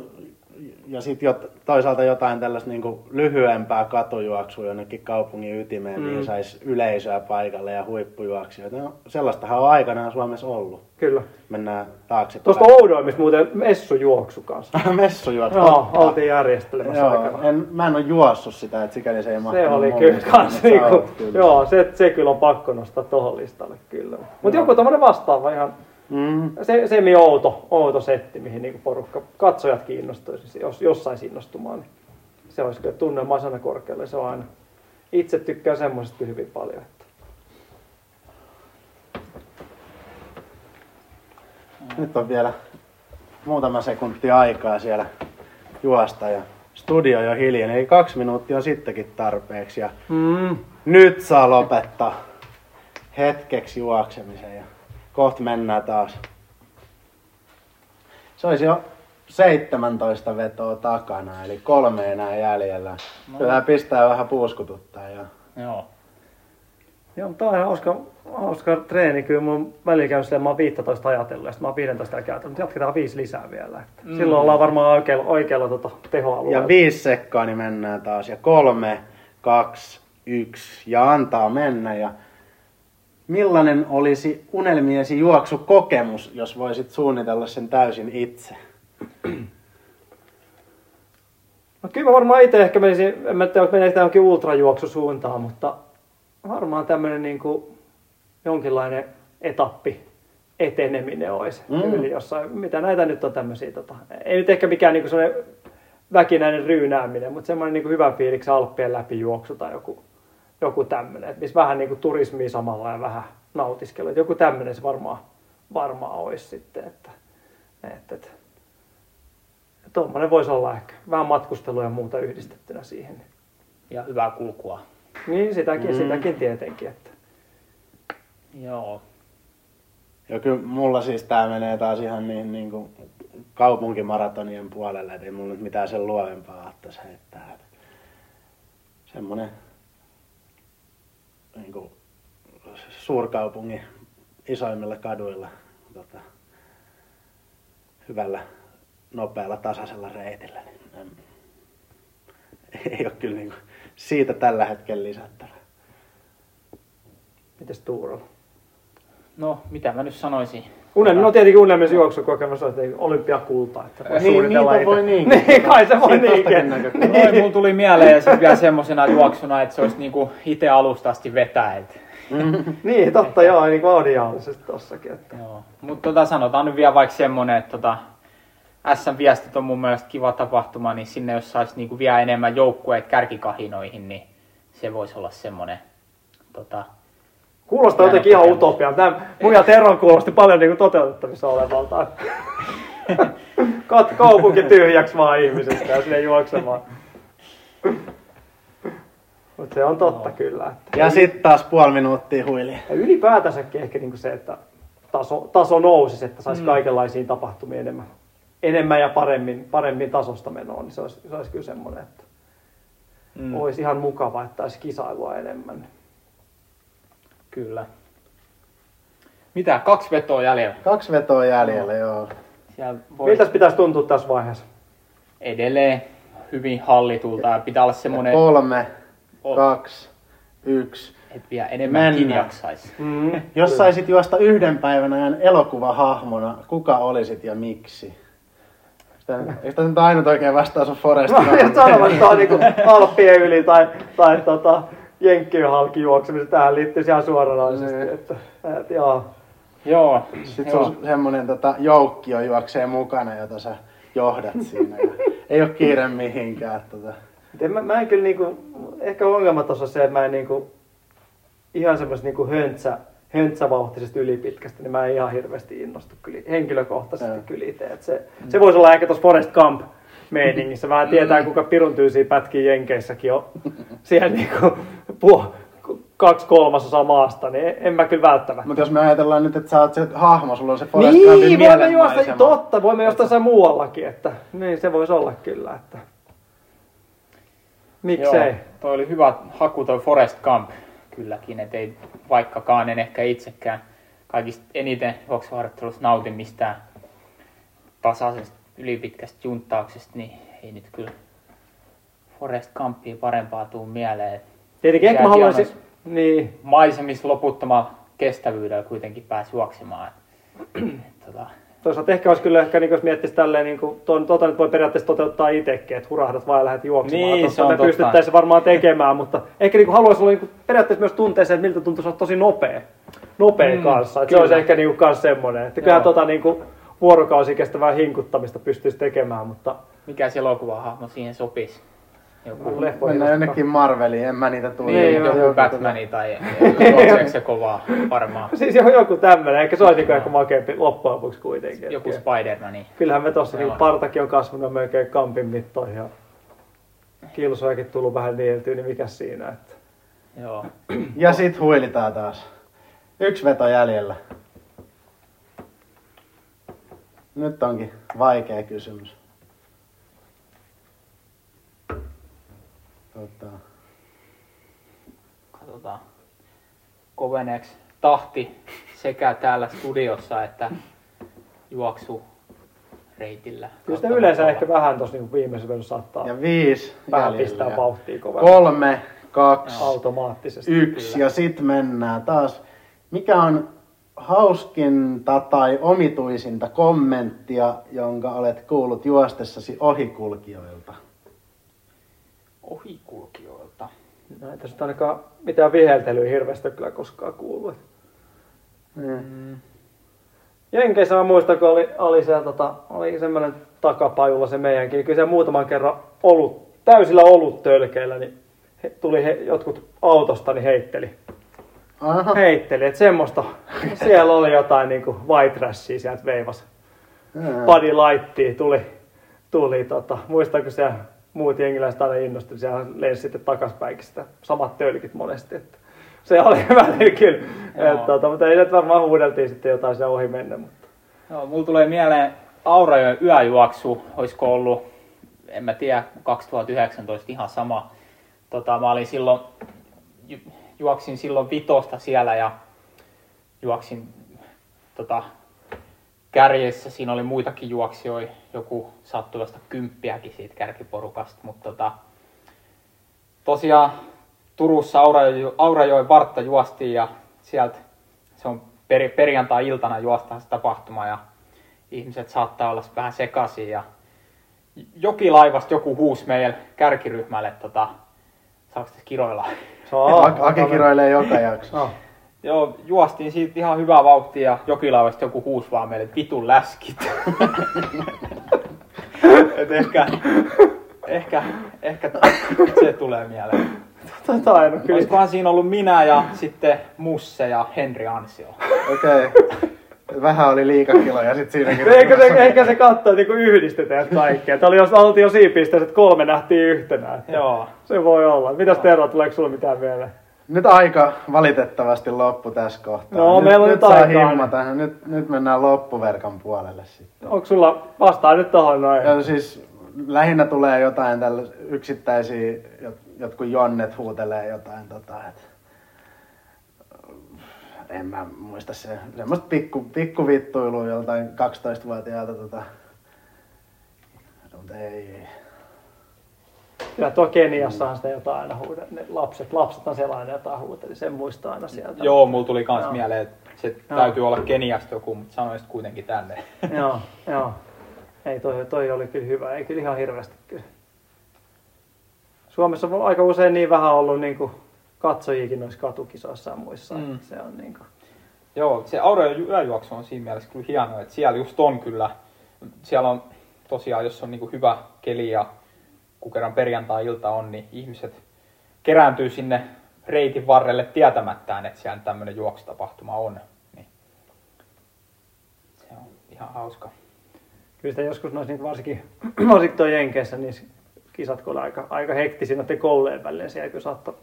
ja sitten jot, toisaalta jotain tällaista niin lyhyempää katujuoksua jonnekin kaupungin ytimeen, mm. mihin saisi yleisöä paikalle ja huippujuoksijoita. No, sellaistahan on aikanaan Suomessa ollut. Kyllä. Mennään taakse. Tuosta Oudoimista muuten messujuoksu kanssa. [laughs] messujuoksu. Joo, oltiin järjestelemässä Joo, aikanaan. en, mä en ole juossut sitä, että sikäli se ei Se oli kyllä listaan, kans niinku, kyllä. joo, se, se kyllä on pakko nostaa tohon listalle kyllä. Mutta joku tommonen vastaava ihan Mm. se, semi outo, outo setti, mihin niinku porukka, katsojat kiinnostuisi, jos jossain innostumaan, niin se olisi kyllä tunnelma olisi aina korkealle. Se on aina, itse tykkään semmoisesta hyvin paljon. Että. Nyt on vielä muutama sekunti aikaa siellä juosta ja studio jo hiljainen. Eli kaksi minuuttia on sittenkin tarpeeksi. Ja Mm. nyt saa lopettaa hetkeksi juoksemisen ja kohta mennään taas. Se olisi jo 17 vetoa takana, eli kolme enää jäljellä. No. Kyllä pistää vähän puuskututtaa. Ja... Joo. Joo, tää on ihan hauska, hauska treeni. Kyllä mun välillä käy silleen, mä oon 15 ajatellut ja sit mä oon 15 täällä käytänyt, mutta jatketaan viisi lisää vielä. Että mm. Silloin ollaan varmaan oikealla, oikealla tota, tehoalueella. ja viisi sekkaa, niin mennään taas. Ja kolme, kaksi, yksi ja antaa mennä. Ja millainen olisi unelmiesi juoksukokemus, jos voisit suunnitella sen täysin itse? No kyllä mä varmaan itse ehkä menisin, en mä tiedä, menee johonkin ultrajuoksusuuntaan, mutta varmaan tämmöinen niin kuin jonkinlainen etappi eteneminen olisi Mm. yli jossain. Mitä näitä nyt on tämmöisiä, tota, ei nyt ehkä mikään niin kuin väkinäinen ryynääminen, mutta semmoinen niin kuin hyvän fiiliksen Alppien läpi juoksu tai joku, joku tämmöinen, että missä vähän niin kuin turismia samalla ja vähän nautiskelu. Että joku tämmöinen se varmaan, varmaan olisi sitten, että, että, että tuommoinen voisi olla ehkä vähän matkustelua ja muuta yhdistettynä siihen. Ja hyvää kulkua. Niin, sitäkin, Mm. sitäkin tietenkin. Että. Joo. Ja kyllä mulla siis tää menee taas ihan niin, niin kuin kaupunkimaratonien puolelle, että ei mulla nyt mitään sen luovempaa ottaisi heittää. Että semmonen niin kuin suurkaupungin isoimmilla kaduilla tota, hyvällä, nopealla, tasaisella reitillä. Niin, em, ei ole kyllä niin kuin siitä tällä hetkellä lisättävä. Mites Tuurolla? No, mitä mä nyt sanoisin? Unelmi, no tietenkin unelmissa juoksukokemus on että olympiakulta. Että voi Niin, niitä voi niinkin. [laughs] Niin, kai se voi niinkin. näkökulmasta. Noin mulla tuli mieleen ja sitten vielä semmosena juoksuna, että se olisi niinku itse alusta asti vetää. Et. [laughs] Niin, totta joo, niin kuin audiaalisesti tossakin. Että. Joo. Mutta tota, sanotaan nyt vielä vaikka semmonen, että tota, SM-viestit on mun mielestä kiva tapahtuma, niin sinne jos saisi niinku vielä enemmän joukkueet kärkikahinoihin, niin se voisi olla semmonen tota, Kuulostaa Hieno jotenkin ihan kokemus. utopia. Tämä mun ja Teron kuulosti paljon niin kuin toteutettavissa olevalta. [laughs] Kat kaupunki tyhjäksi vaan ihmisistä ja sinne juoksemaan. Mutta se on totta kyllä. Että. Ja sitten taas puoli minuuttia huili. Ja ylipäätänsäkin ehkä niin se, että taso, taso nousisi, että saisi mm. kaikenlaisiin tapahtumiin enemmän, enemmän ja paremmin, paremmin tasosta menoa, niin se olisi, se olisi kyllä semmoinen, että mm. olisi ihan mukava, että olisi kisailua enemmän. Kyllä. Mitä? Kaksi vetoa jäljellä. Kaksi vetoa jäljellä, joo. Siellä voi Miltä pitäisi tuntua tässä vaiheessa? edelleen hyvin hallitulta ja pitää olla semmonen, Kolme, O- kaksi, yksi. että vielä enemmänkin jaksaisi. Mm. Jos saisit juosta yhden päivän ajan elokuvahahmona, kuka olisit ja miksi? Eikö tämä nyt ainut oikein vastaus on Gump? olin just sanomassa, että tämä on niinku Alppien yli tai, tai tota, Jenkkien halki juoksemista. Tähän liittyy ihan suoranaisesti. Niin. Että, että, joo. Joo. Sitten joo. sun semmonen tota, joukkio juoksee mukana, jota sä johdat siinä. Ja ei ole kiire mihinkään. Tota. En, mä, mä en kyllä niinku, ehkä ongelma tuossa on se, että mä en niinku, ihan semmoista niinku höntsä, höntsävauhtisesta ylipitkästä, niin mä en ihan hirveästi innostu kyllä, henkilökohtaisesti Joo. kyllä itse. Et se, se voisi olla ehkä tuossa Forest Camp meiningissä. Vähän tietää, kuinka pirun tyysiä pätkiä Jenkeissäkin on [laughs] siellä niinku puo, kaksi kolmasosaa maasta, niin en, en mä kyllä välttämättä. Mutta jos me ajatellaan nyt, että sä oot se hahmo, sulla on se Forrest Gumpin Niin, voimme juosta, totta, voimme juosta jossain muuallakin, että niin se voisi olla kyllä, että miksei. Joo, toi oli hyvä haku toi Forest Camp kylläkin, et ei vaikkakaan en ehkä itsekään kaikista eniten juoksuharjoittelussa nautin mistään tasaisesta ylipitkästä junttauksesta, niin ei nyt kyllä Forest Gumpia parempaa tuu mieleen. Tietenkin ehkä mä haluaisin... Niin, Maisemissa loputtoman kestävyydellä kuitenkin pääsi juoksemaan. [clears throat] Tota, toisaalta ehkä olisi kyllä ehkä, niin jos miettisi tälleen, niin kuin, tuon, tuota nyt voi periaatteessa toteuttaa itsekin, että hurahdat vaan ja lähdet juoksemaan. Niin, Tosta se on me totta. pystyttäisiin varmaan tekemään, mutta ehkä niin kuin haluaisi olla niin kuin, periaatteessa myös tuntea sen, että miltä tuntuisi olla tosi nopea, nopea Mm, kanssa. Että se olisi ehkä niin kuin, kans semmoinen. Että kyllähän tota, niin kuin, vuorokausi kestävää hinkuttamista pystyisi tekemään, mutta mikä se elokuvahahmo siihen sopisi? Joku, leffoihin Mennään vasta- jonnekin Marveliin, en mä niitä tule. niin, Niin, joku joo. Batmani [laughs] tai juokseeko se kovaa varmaan. Siis joku, joku tämmöinen, ehkä se olisi niin Joo. ehkä makeampi loppujen lopuksi kuitenkin. Joku Spider-Mani. Kyllähän me tuossa niin partakin on kasvanut melkein kampin mittoihin ja kilsojakin tullut vähän nieltyä, niin mikä siinä, että Joo. [clears throat] Ja sit huilitaan taas. Yksi veto jäljellä. Nyt onkin vaikea kysymys. Tota, Katsotaan. Koveneeks tahti sekä täällä studiossa että juoksu reitillä. kyllä sitä yleensä ehkä vähän tuossa niin viimeisessä vedossa saattaa ja viisi vähän jäljellä. pistää vauhtia kovaa Kolme, kaksi, automaattisesti. yksi Kyllä. ja sit mennään taas. Mikä on hauskinta tai omituisinta kommenttia, jonka olet kuullut juostessasi ohikulkijoilta? Ohikulkijoilta. No, ei tässä nyt ainakaan mitään viheltelyä hirveästi kyllä koskaan kuullut. Mm. Jenkeissä mä muistan, kun oli, oli, siellä, tota, oli semmoinen takapajulla se meidänkin. Kyllä se muutaman kerran olut, täysillä olut tölkeillä, niin he, tuli he, jotkut autosta, niin heitteli. Aha. heitteli, että semmoista. [laughs] Siellä oli jotain niinku white trashia sieltä veivas. Body lightia tuli, tuli tota, muistanko siellä muut jengiläiset aina innostui, siellä lensi sitten takaspäinkin sitä samat tölkit monesti. Että se oli [laughs] välillä kyllä, että, tota, mutta ei nyt varmaan huudeltiin sitten jotain siellä ohi mennä. Mutta. Joo, mulla tulee mieleen Aurajoen yöjuoksu, olisiko ollut, en mä tiedä, 2019 ihan sama. Tota, mä olin silloin, ju- juoksin silloin vitosta siellä ja juoksin tota, kärjessä. Siinä oli muitakin juoksijoita, joku sattui vasta kymppiäkin siitä kärkiporukasta, mutta tota, tosiaan Turussa Aurajo- Aurajoen vartta juostiin ja sieltä se on per, perjantai-iltana juostaan se tapahtuma ja ihmiset saattaa olla vähän sekaisin ja jokilaivasta joku huusi meidän kärkiryhmälle, tota, saako tässä kiroilla? Aki kiroilee joka jakso. Joo, juostiin siitä ihan hyvää vauhtia ja jokilaivasta joku huusi vaan meille, että vitun läskit. [laughs] Et ehkä, ehkä, ehkä se tulee mieleen. Tota en ole kyllä. Olisikohan siinä ollut minä ja sitten Musse ja Henri Ansio. Okei. Okay. Vähän oli liikakiloja sit siinäkin. Eikö se, ehkä se katsoi niinku yhdistetään kaikkea. Tämä oli jos oltiin jo siinä pisteessä, että kolme nähtiin yhtenä. Että Joo. Se voi olla. Mitäs Tero, tuleeko sulla mitään mieleen? Nyt aika valitettavasti loppu tässä kohtaa. No, nyt, meillä on nyt nyt saa aikaa. himmata. Nyt, nyt mennään loppuverkan puolelle sitten. Onko sulla, vastaa nyt tohon noin. Ja siis lähinnä tulee jotain tällä yksittäisiä, jot- jotkut jonnet huutelee jotain tota, et, en mä muista se, semmoista pikku, pikkuvittuilua joltain 12-vuotiaalta tota, mutta ei, Kyllä tuo Keniassahan sitä jotain aina huuda. Ne lapset, lapset on sellainen jotain huuteli. Sen muistaa aina sieltä. Joo, mulla tuli kans Joo. mieleen, että se Joo. täytyy olla Keniasta joku, mutta sanoin sitten kuitenkin tänne. [laughs] joo, joo. Ei, toi, toi oli kyllä hyvä. Ei kyllä ihan hirveästi kyllä. Suomessa on aika usein niin vähän ollut niin kuin katsojiakin noissa katukisoissa ja muissa. Mm. Se on niin kuin, Joo, se Aurajoen yöjuoksu on siinä mielessä kyllä hienoa, että siellä just on kyllä, siellä on tosiaan, jos on niinku hyvä keli ja kun kerran perjantai-ilta on, niin ihmiset kerääntyy sinne reitin varrelle tietämättään, että siellä tämmöinen juoksutapahtuma on. Niin se on ihan hauska. kyllä sitä joskus noissa niin varsinkin, [clears throat] varsinkin tuo Jenkeissä, niin kisat kun oli aika, aika hektisiä noiden koulujen välillä. Siellä kyllä saattoi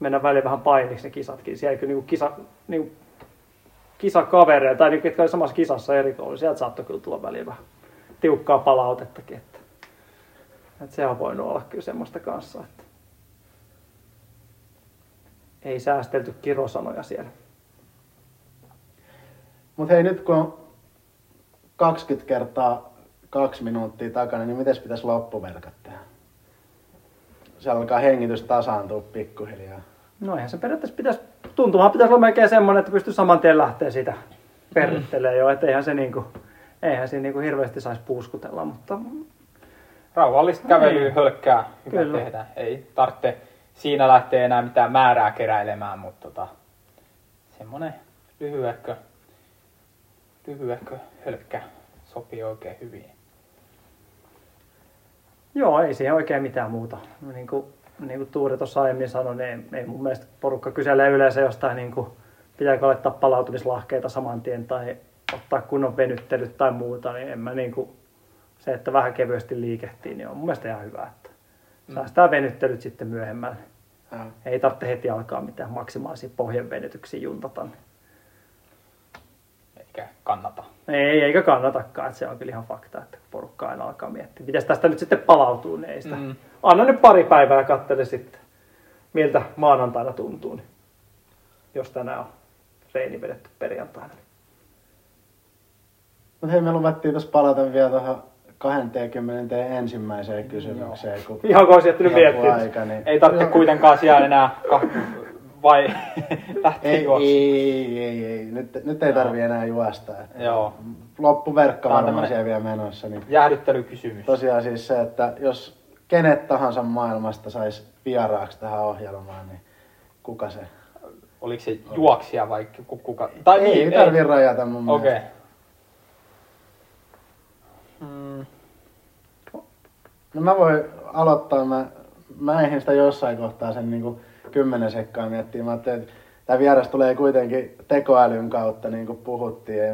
mennä väliin vähän painiksi ne kisatkin. Siellä kyllä niin kisa, niin kisakavereja tai niin, ketkä oli samassa kisassa eri koulussa, sieltä saattoi kyllä tulla väliin vähän tiukkaa palautettakin. Että, se on voinut olla kyllä semmoista kanssa, että ei säästelty kirosanoja siellä. Mutta hei nyt kun on 20 kertaa kaksi minuuttia takana, niin miten pitäisi loppuverkat tehdä? Siellä alkaa hengitys tasaantua pikkuhiljaa. No eihän se periaatteessa pitäisi, tuntumaan pitäisi olla melkein semmoinen, että pystyy saman tien lähteä siitä perrittelemään jo, että eihän se niinku, eihän siinä niinku hirveästi saisi puuskutella, mutta Rauhallista kävelyä, Niin. hölkkää, hyvä Kyllä. tehdä. Ei tarvitse siinä lähteä enää mitään määrää keräilemään, mutta tota, semmonen lyhyehkö, lyhyehkö hölkkä sopii oikein hyvin. Joo, ei siihen oikein mitään muuta. Niin kuin, niin kuin Tuuri tuossa aiemmin sanoi, niin ei, ei mun mielestä porukka kyselee yleensä jostain, niin kuin, pitääkö laittaa palautumislahkeita saman tien tai ottaa kunnon venyttelyt tai muuta, niin en mä niin kuin, se, että vähän kevyesti liikehtii, niin on mun mielestä ihan hyvä, että säästää venyttelyt sitten myöhemmälle. Ja Ei tarvitse heti alkaa mitään maksimaalisia pohjanvenytyksiä juntata. Eikä kannata. Ei, eikä kannatakaan, että se on kyllä ihan fakta, että porukka aina alkaa miettiä. Miten tästä nyt sitten palautuu, niin ei sitä. Mm. Anna nyt pari päivää ja kattele sitten, miltä maanantaina tuntuu, niin jos tänään on reini vedetty perjantaina. Mutta hei, me luvattiin tuossa palata vielä tuohon 20 ensimmäiseen kysymykseen. Kun [laughs] Ihan kun olisi jättänyt miettiä. aika, niin... Ei tarvitse kuitenkaan siellä enää kah- vai [laughs] lähteä Ei, ei, ei, ei. Nyt, nyt ei tarvi enää juosta. Että Joo. Loppuverkka Tää on varmaan tämmönen- siellä vielä menossa. Niin Jäähdyttelykysymys. tosiaan siis se, että jos kenet tahansa maailmasta saisi vieraaksi tähän ohjelmaan, niin kuka se? Oliko se juoksija vai ku- kuka? Tai ei, niin, ei tarvi rajata mun Okei. mielestä. No mä voin aloittaa, mä, mä eihin sitä jossain kohtaa sen niin kymmenen sekkaa miettiä. Mä ajattelin, että tämä vieras tulee kuitenkin tekoälyn kautta, niin kuin puhuttiin, ei,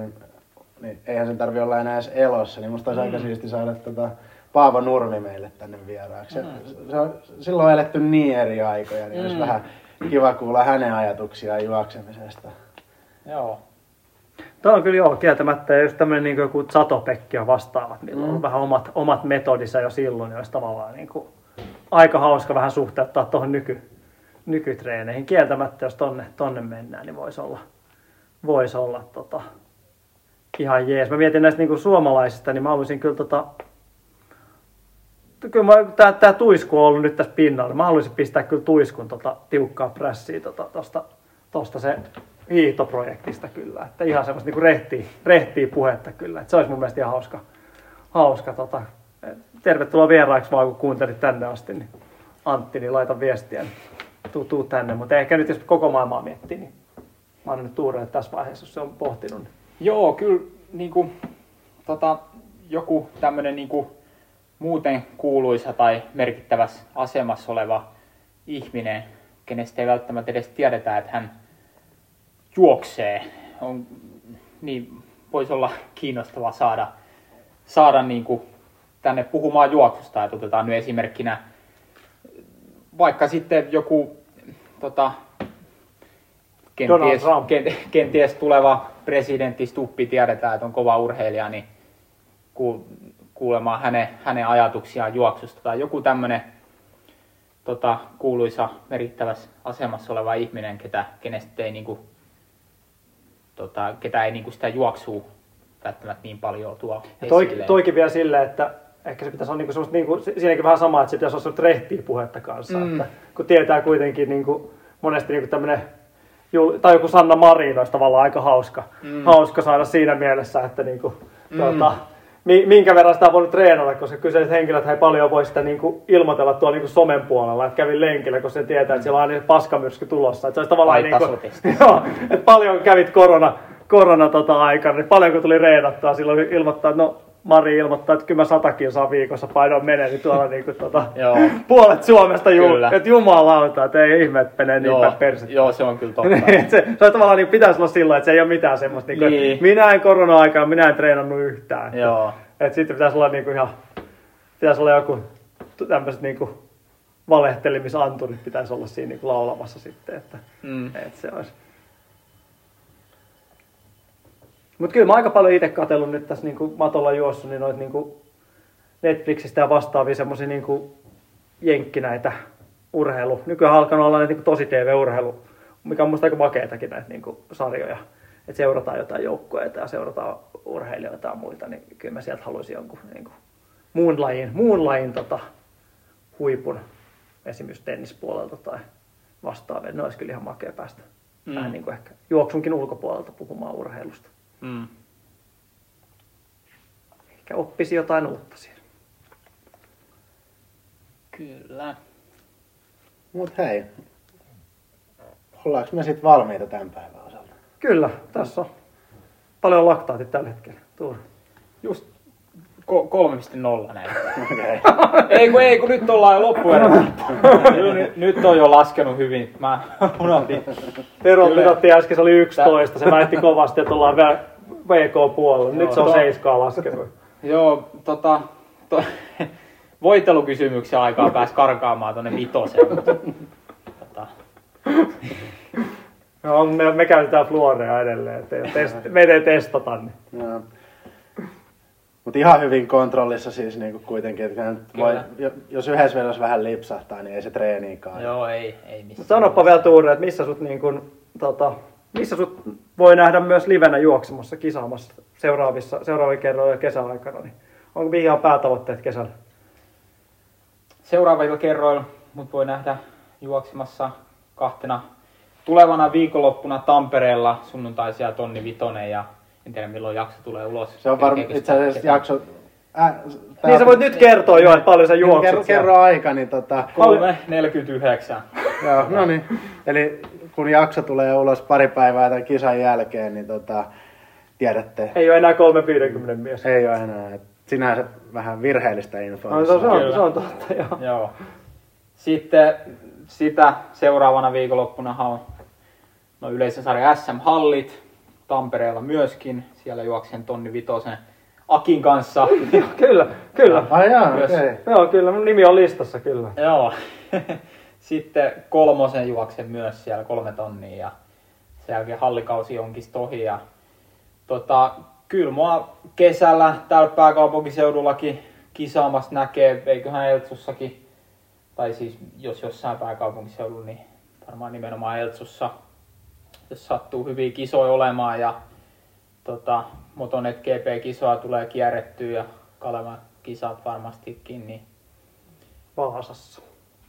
niin eihän sen tarvi olla enää edes elossa, niin musta olisi aika siisti saada tota Paavo Nurmi meille tänne vieraaksi. Se, se on, silloin on eletty niin eri aikoja, niin olisi Mm. vähän kiva kuulla hänen ajatuksiaan juoksemisesta. joo. Tuo on kyllä joo, kieltämättä. Ja just tämmöinen niin joku Satopekki ja vastaavat, millä on Mm. vähän omat, omat metodissa jo silloin, olisi tavallaan niin kuin aika hauska vähän suhteuttaa tuohon nyky, nykytreeneihin. Kieltämättä, jos tonne, tonne mennään, niin voisi olla, vois olla tota, ihan jees. Mä mietin näistä niin kuin suomalaisista, niin mä haluaisin kyllä tota, kyllä mä, tää, tää tuisku on ollut nyt tässä pinnalla. Mä haluaisin pistää kyllä tuiskun tota, tiukkaa prässiä tota, tosta, tosta se hiihtoprojektista kyllä. Että ihan semmoista niinku rehtiä, rehtiä puhetta kyllä. Että se olisi mun mielestä ihan hauska. hauska tota. Tervetuloa vieraaksi vaan kun kuuntelit tänne asti. Niin Antti, niin laita viestiä. Niin tuu, tuu tänne. Mutta ehkä nyt jos koko maailmaa miettii, niin mä annan nyt Tuurelle tässä vaiheessa, jos se on pohtinut. Niin. Joo, kyllä niinku, tota, joku tämmöinen niinku, muuten kuuluisa tai merkittävässä asemassa oleva ihminen, kenestä ei välttämättä edes tiedetä, että hän juoksee, on, niin voisi olla kiinnostava saada, saada niinku, tänne puhumaan juoksusta. Et otetaan nyt esimerkkinä vaikka sitten joku tota, kenties, kenties tuleva presidentti Stuppi tiedetään, että on kova urheilija, niin ku- kuulemaan hänen, hänen ajatuksiaan juoksusta tai joku tämmöinen tota, kuuluisa merkittävässä asemassa oleva ihminen, ketä, kenestä ei niinku, tota, ketä ei niinku sitä juoksua välttämättä niin paljon tuo Ja toi, esille. toikin vielä silleen, että ehkä se pitäisi olla niinku semmoista, niinku, si- siinäkin vähän sama, että se pitäisi olla semmoista rehtiä puhetta kanssa. Mm. Että, kun tietää kuitenkin niinku, monesti niinku tämmöinen, tai joku Sanna Marin olisi tavallaan aika hauska, Mm. hauska saada siinä mielessä, että niinku, Mm. tuota, minkä verran sitä on voinut treenata, koska kyseiset henkilöt ei paljon voi sitä niinku ilmoitella tuolla niinku somen puolella, että kävin lenkillä, koska se tietää, että siellä on aina paskamyrsky tulossa. Että se olisi tavallaan niinku, tasotesti. [laughs] joo, että paljon kävit korona, korona tota aikana, niin paljonko tuli reenattua silloin ilmoittaa, että no Mari ilmoittaa, että kyllä mä sata kilsaa viikossa painoin menee, niin tuolla niinku tota, [laughs] puolet Suomesta Kyllä. että jumalauta, että ei ihme, että menee niin päin persettä. joo, se on kyllä totta. [laughs] Niin, se, se on tavallaan niin pitäisi olla sillä, että se ei ole mitään semmoista, niin kuin, Niin. että minä en korona-aikana, minä en treenannut yhtään. Että, joo. että sitten pitäisi olla niin kuin ihan, pitäisi olla joku tämmöiset niin kuin valehtelemisanturit pitäisi olla siinä niin kuin laulamassa sitten, että, Mm. että se olisi. Mutta kyllä mä aika paljon itse katsellut nyt tässä niin kuin matolla juossut, niin noita niin kuin Netflixistä ja vastaavia semmoisia niin kuin jenkki näitä urheilu. Nykyään alkanut olla näitä niin kuin tosi TV-urheilu, mikä on musta aika makeetakin näitä niin kuin sarjoja. että seurataan jotain joukkueita ja seurataan urheilijoita ja muita, niin kyllä mä sieltä haluaisin jonkun niin kuin, muun lajin, muun lajin tota, huipun, esimerkiksi tennispuolelta tai vastaavia. Ne olisi kyllä ihan makea päästä mm. vähän niin kuin ehkä juoksunkin ulkopuolelta puhumaan urheilusta. Mm. Ehkä oppisi jotain uutta siellä. Kyllä. Mut hei, ollaanko me sitten valmiita tämän päivän osalta? Kyllä, tässä on paljon laktaatit tällä hetkellä. Tuuri. Just 3.0 näin. [laughs] Ei kun ei, kun nyt ollaan jo loppuerässä. [laughs] nyt, nyt on jo laskenut hyvin. Mä unohdin. Tero mitattiin äsken, se oli 11. Se väitti kovasti, että ollaan vielä VK-puolella. Nyt se on Joo. 7 laskenut. Joo, tota, to, [laughs] voitelukysymyksen aikaa pääsi karkaamaan tonne vitoseen. mutta, Tota, No, me, me käytetään fluorea edelleen, että test, meitä ei testata. Niin. Joo. Mut ihan hyvin kontrollissa siis niinku kuitenkin, että voi, jos yhdessä vedossa vähän lipsahtaa, niin ei se treeniikaan. joo, ei, ei missään. Sanoppa vielä Tuure, että missä sut, niin kun, tota, missä sut voi nähdä myös livenä juoksemassa, kisaamassa seuraavissa, seuraavilla kerroilla kesäaikana. Niin onko mihin on päätavoitteet kesällä? Seuraavilla kerroilla mut voi nähdä juoksemassa kahtena tulevana viikonloppuna Tampereella sunnuntaisia tonni vitonen ja en tiedä milloin jakso tulee ulos. Se on varmaan itse asiassa jakso... Ä, Niin sä voit nyt kertoa jo, että paljon sä Niin, juokset kerro, siellä. kerro aika, niin tota... 3.49. [laughs] Joo, no niin. Eli kun jakso tulee ulos pari päivää tämän kisan jälkeen, niin tota, tiedätte, Ei ole enää 350 mies. ei ole enää. Et sinänsä vähän virheellistä infoa. No, se, on, se, on, se on totta, joo. Joo. Sitten sitä seuraavana viikonloppuna on no yleisösarja SM-hallit Tampereella myöskin. Siellä juoksen tonni vitosen Akin kanssa. [laughs] kyllä, kyllä. Ai jaa, Myös. okei. Joo, kyllä, mun nimi on listassa kyllä. Joo. [laughs] Sitten kolmosen juoksen myös siellä kolme tonnia ja sen jälkeen hallikausi onkin ohi. Ja, tota, kyllä mua kesällä täällä pääkaupunkiseudullakin kisaamassa näkee, eiköhän Eltsussakin, tai siis jos jossain pääkaupunkiseudulla, niin varmaan nimenomaan Eltsussa, jos sattuu hyviä kisoja olemaan ja tota, Motonet GP-kisoa tulee kierrettyä ja Kalevan kisat varmastikin, niin Vaasassa.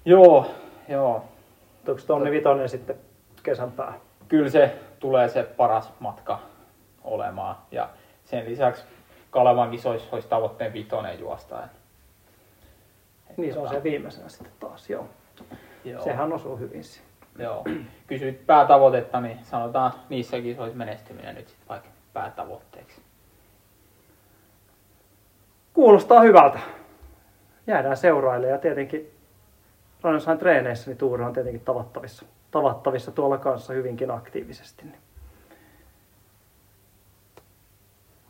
Joo, joo. Onko tonni vitonen sitten kesän pää? Kyllä se tulee se paras matka olemaan. Ja sen lisäksi Kalevan kisoissa olisi tavoitteen vitonen juosta. Niin se on se viimeisenä sitten taas, joo. Joo. Sehän osuu hyvin siihen. Joo. Kysyit päätavoitetta, niin sanotaan niissä kisoissa menestyminen nyt sitten vaikka päätavoitteeksi. Kuulostaa hyvältä. Jäädään seurailemaan ja tietenkin Rannossain treeneissä niin Tuure on tietenkin tavattavissa, tavattavissa tuolla kanssa hyvinkin aktiivisesti. Niin.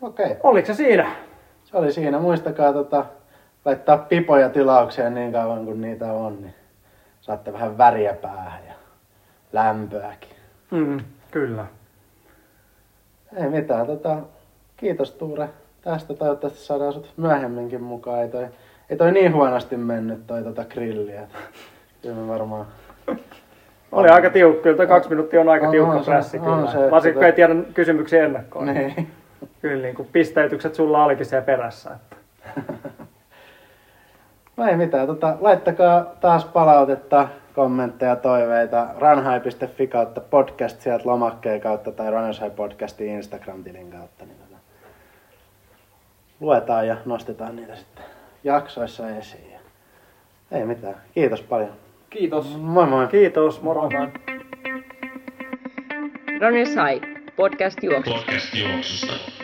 Okei, Oliko se siinä? se oli siinä. Muistakaa tota, laittaa pipoja tilaukseen niin kauan kuin niitä on, niin saatte vähän väriä päähän ja lämpöäkin. Mm, kyllä. Ei mitään, tota, kiitos Tuure tästä. Toivottavasti saadaan sut myöhemminkin mukaan. Ei toi, ei toi niin huonosti mennyt toi tota grilliä. Kyllä me varmaan... [laughs] Oli aika tiukka, kyllä toi kaksi minuuttia on aika On, tiukka on se, pressi on kyllä. se, Varsinkin kun ei tiedä kysymyksiä ennakkoon. Niin. [laughs] Kyllä niin kuin pisteytykset sulla olikin siellä perässä. Että. [laughs] No ei mitään, tota, laittakaa taas palautetta, kommentteja, toiveita ranhai.fi kautta podcast sieltä lomakkeen kautta tai High podcastin Instagram-tilin kautta. Niin tota, luetaan ja nostetaan niitä sitten jaksoissa esiin. Ja ei mitään, kiitos paljon. Kiitos. Moi moi. Kiitos, moro. Runners High, podcast juoksusta. Podcast juoksusta.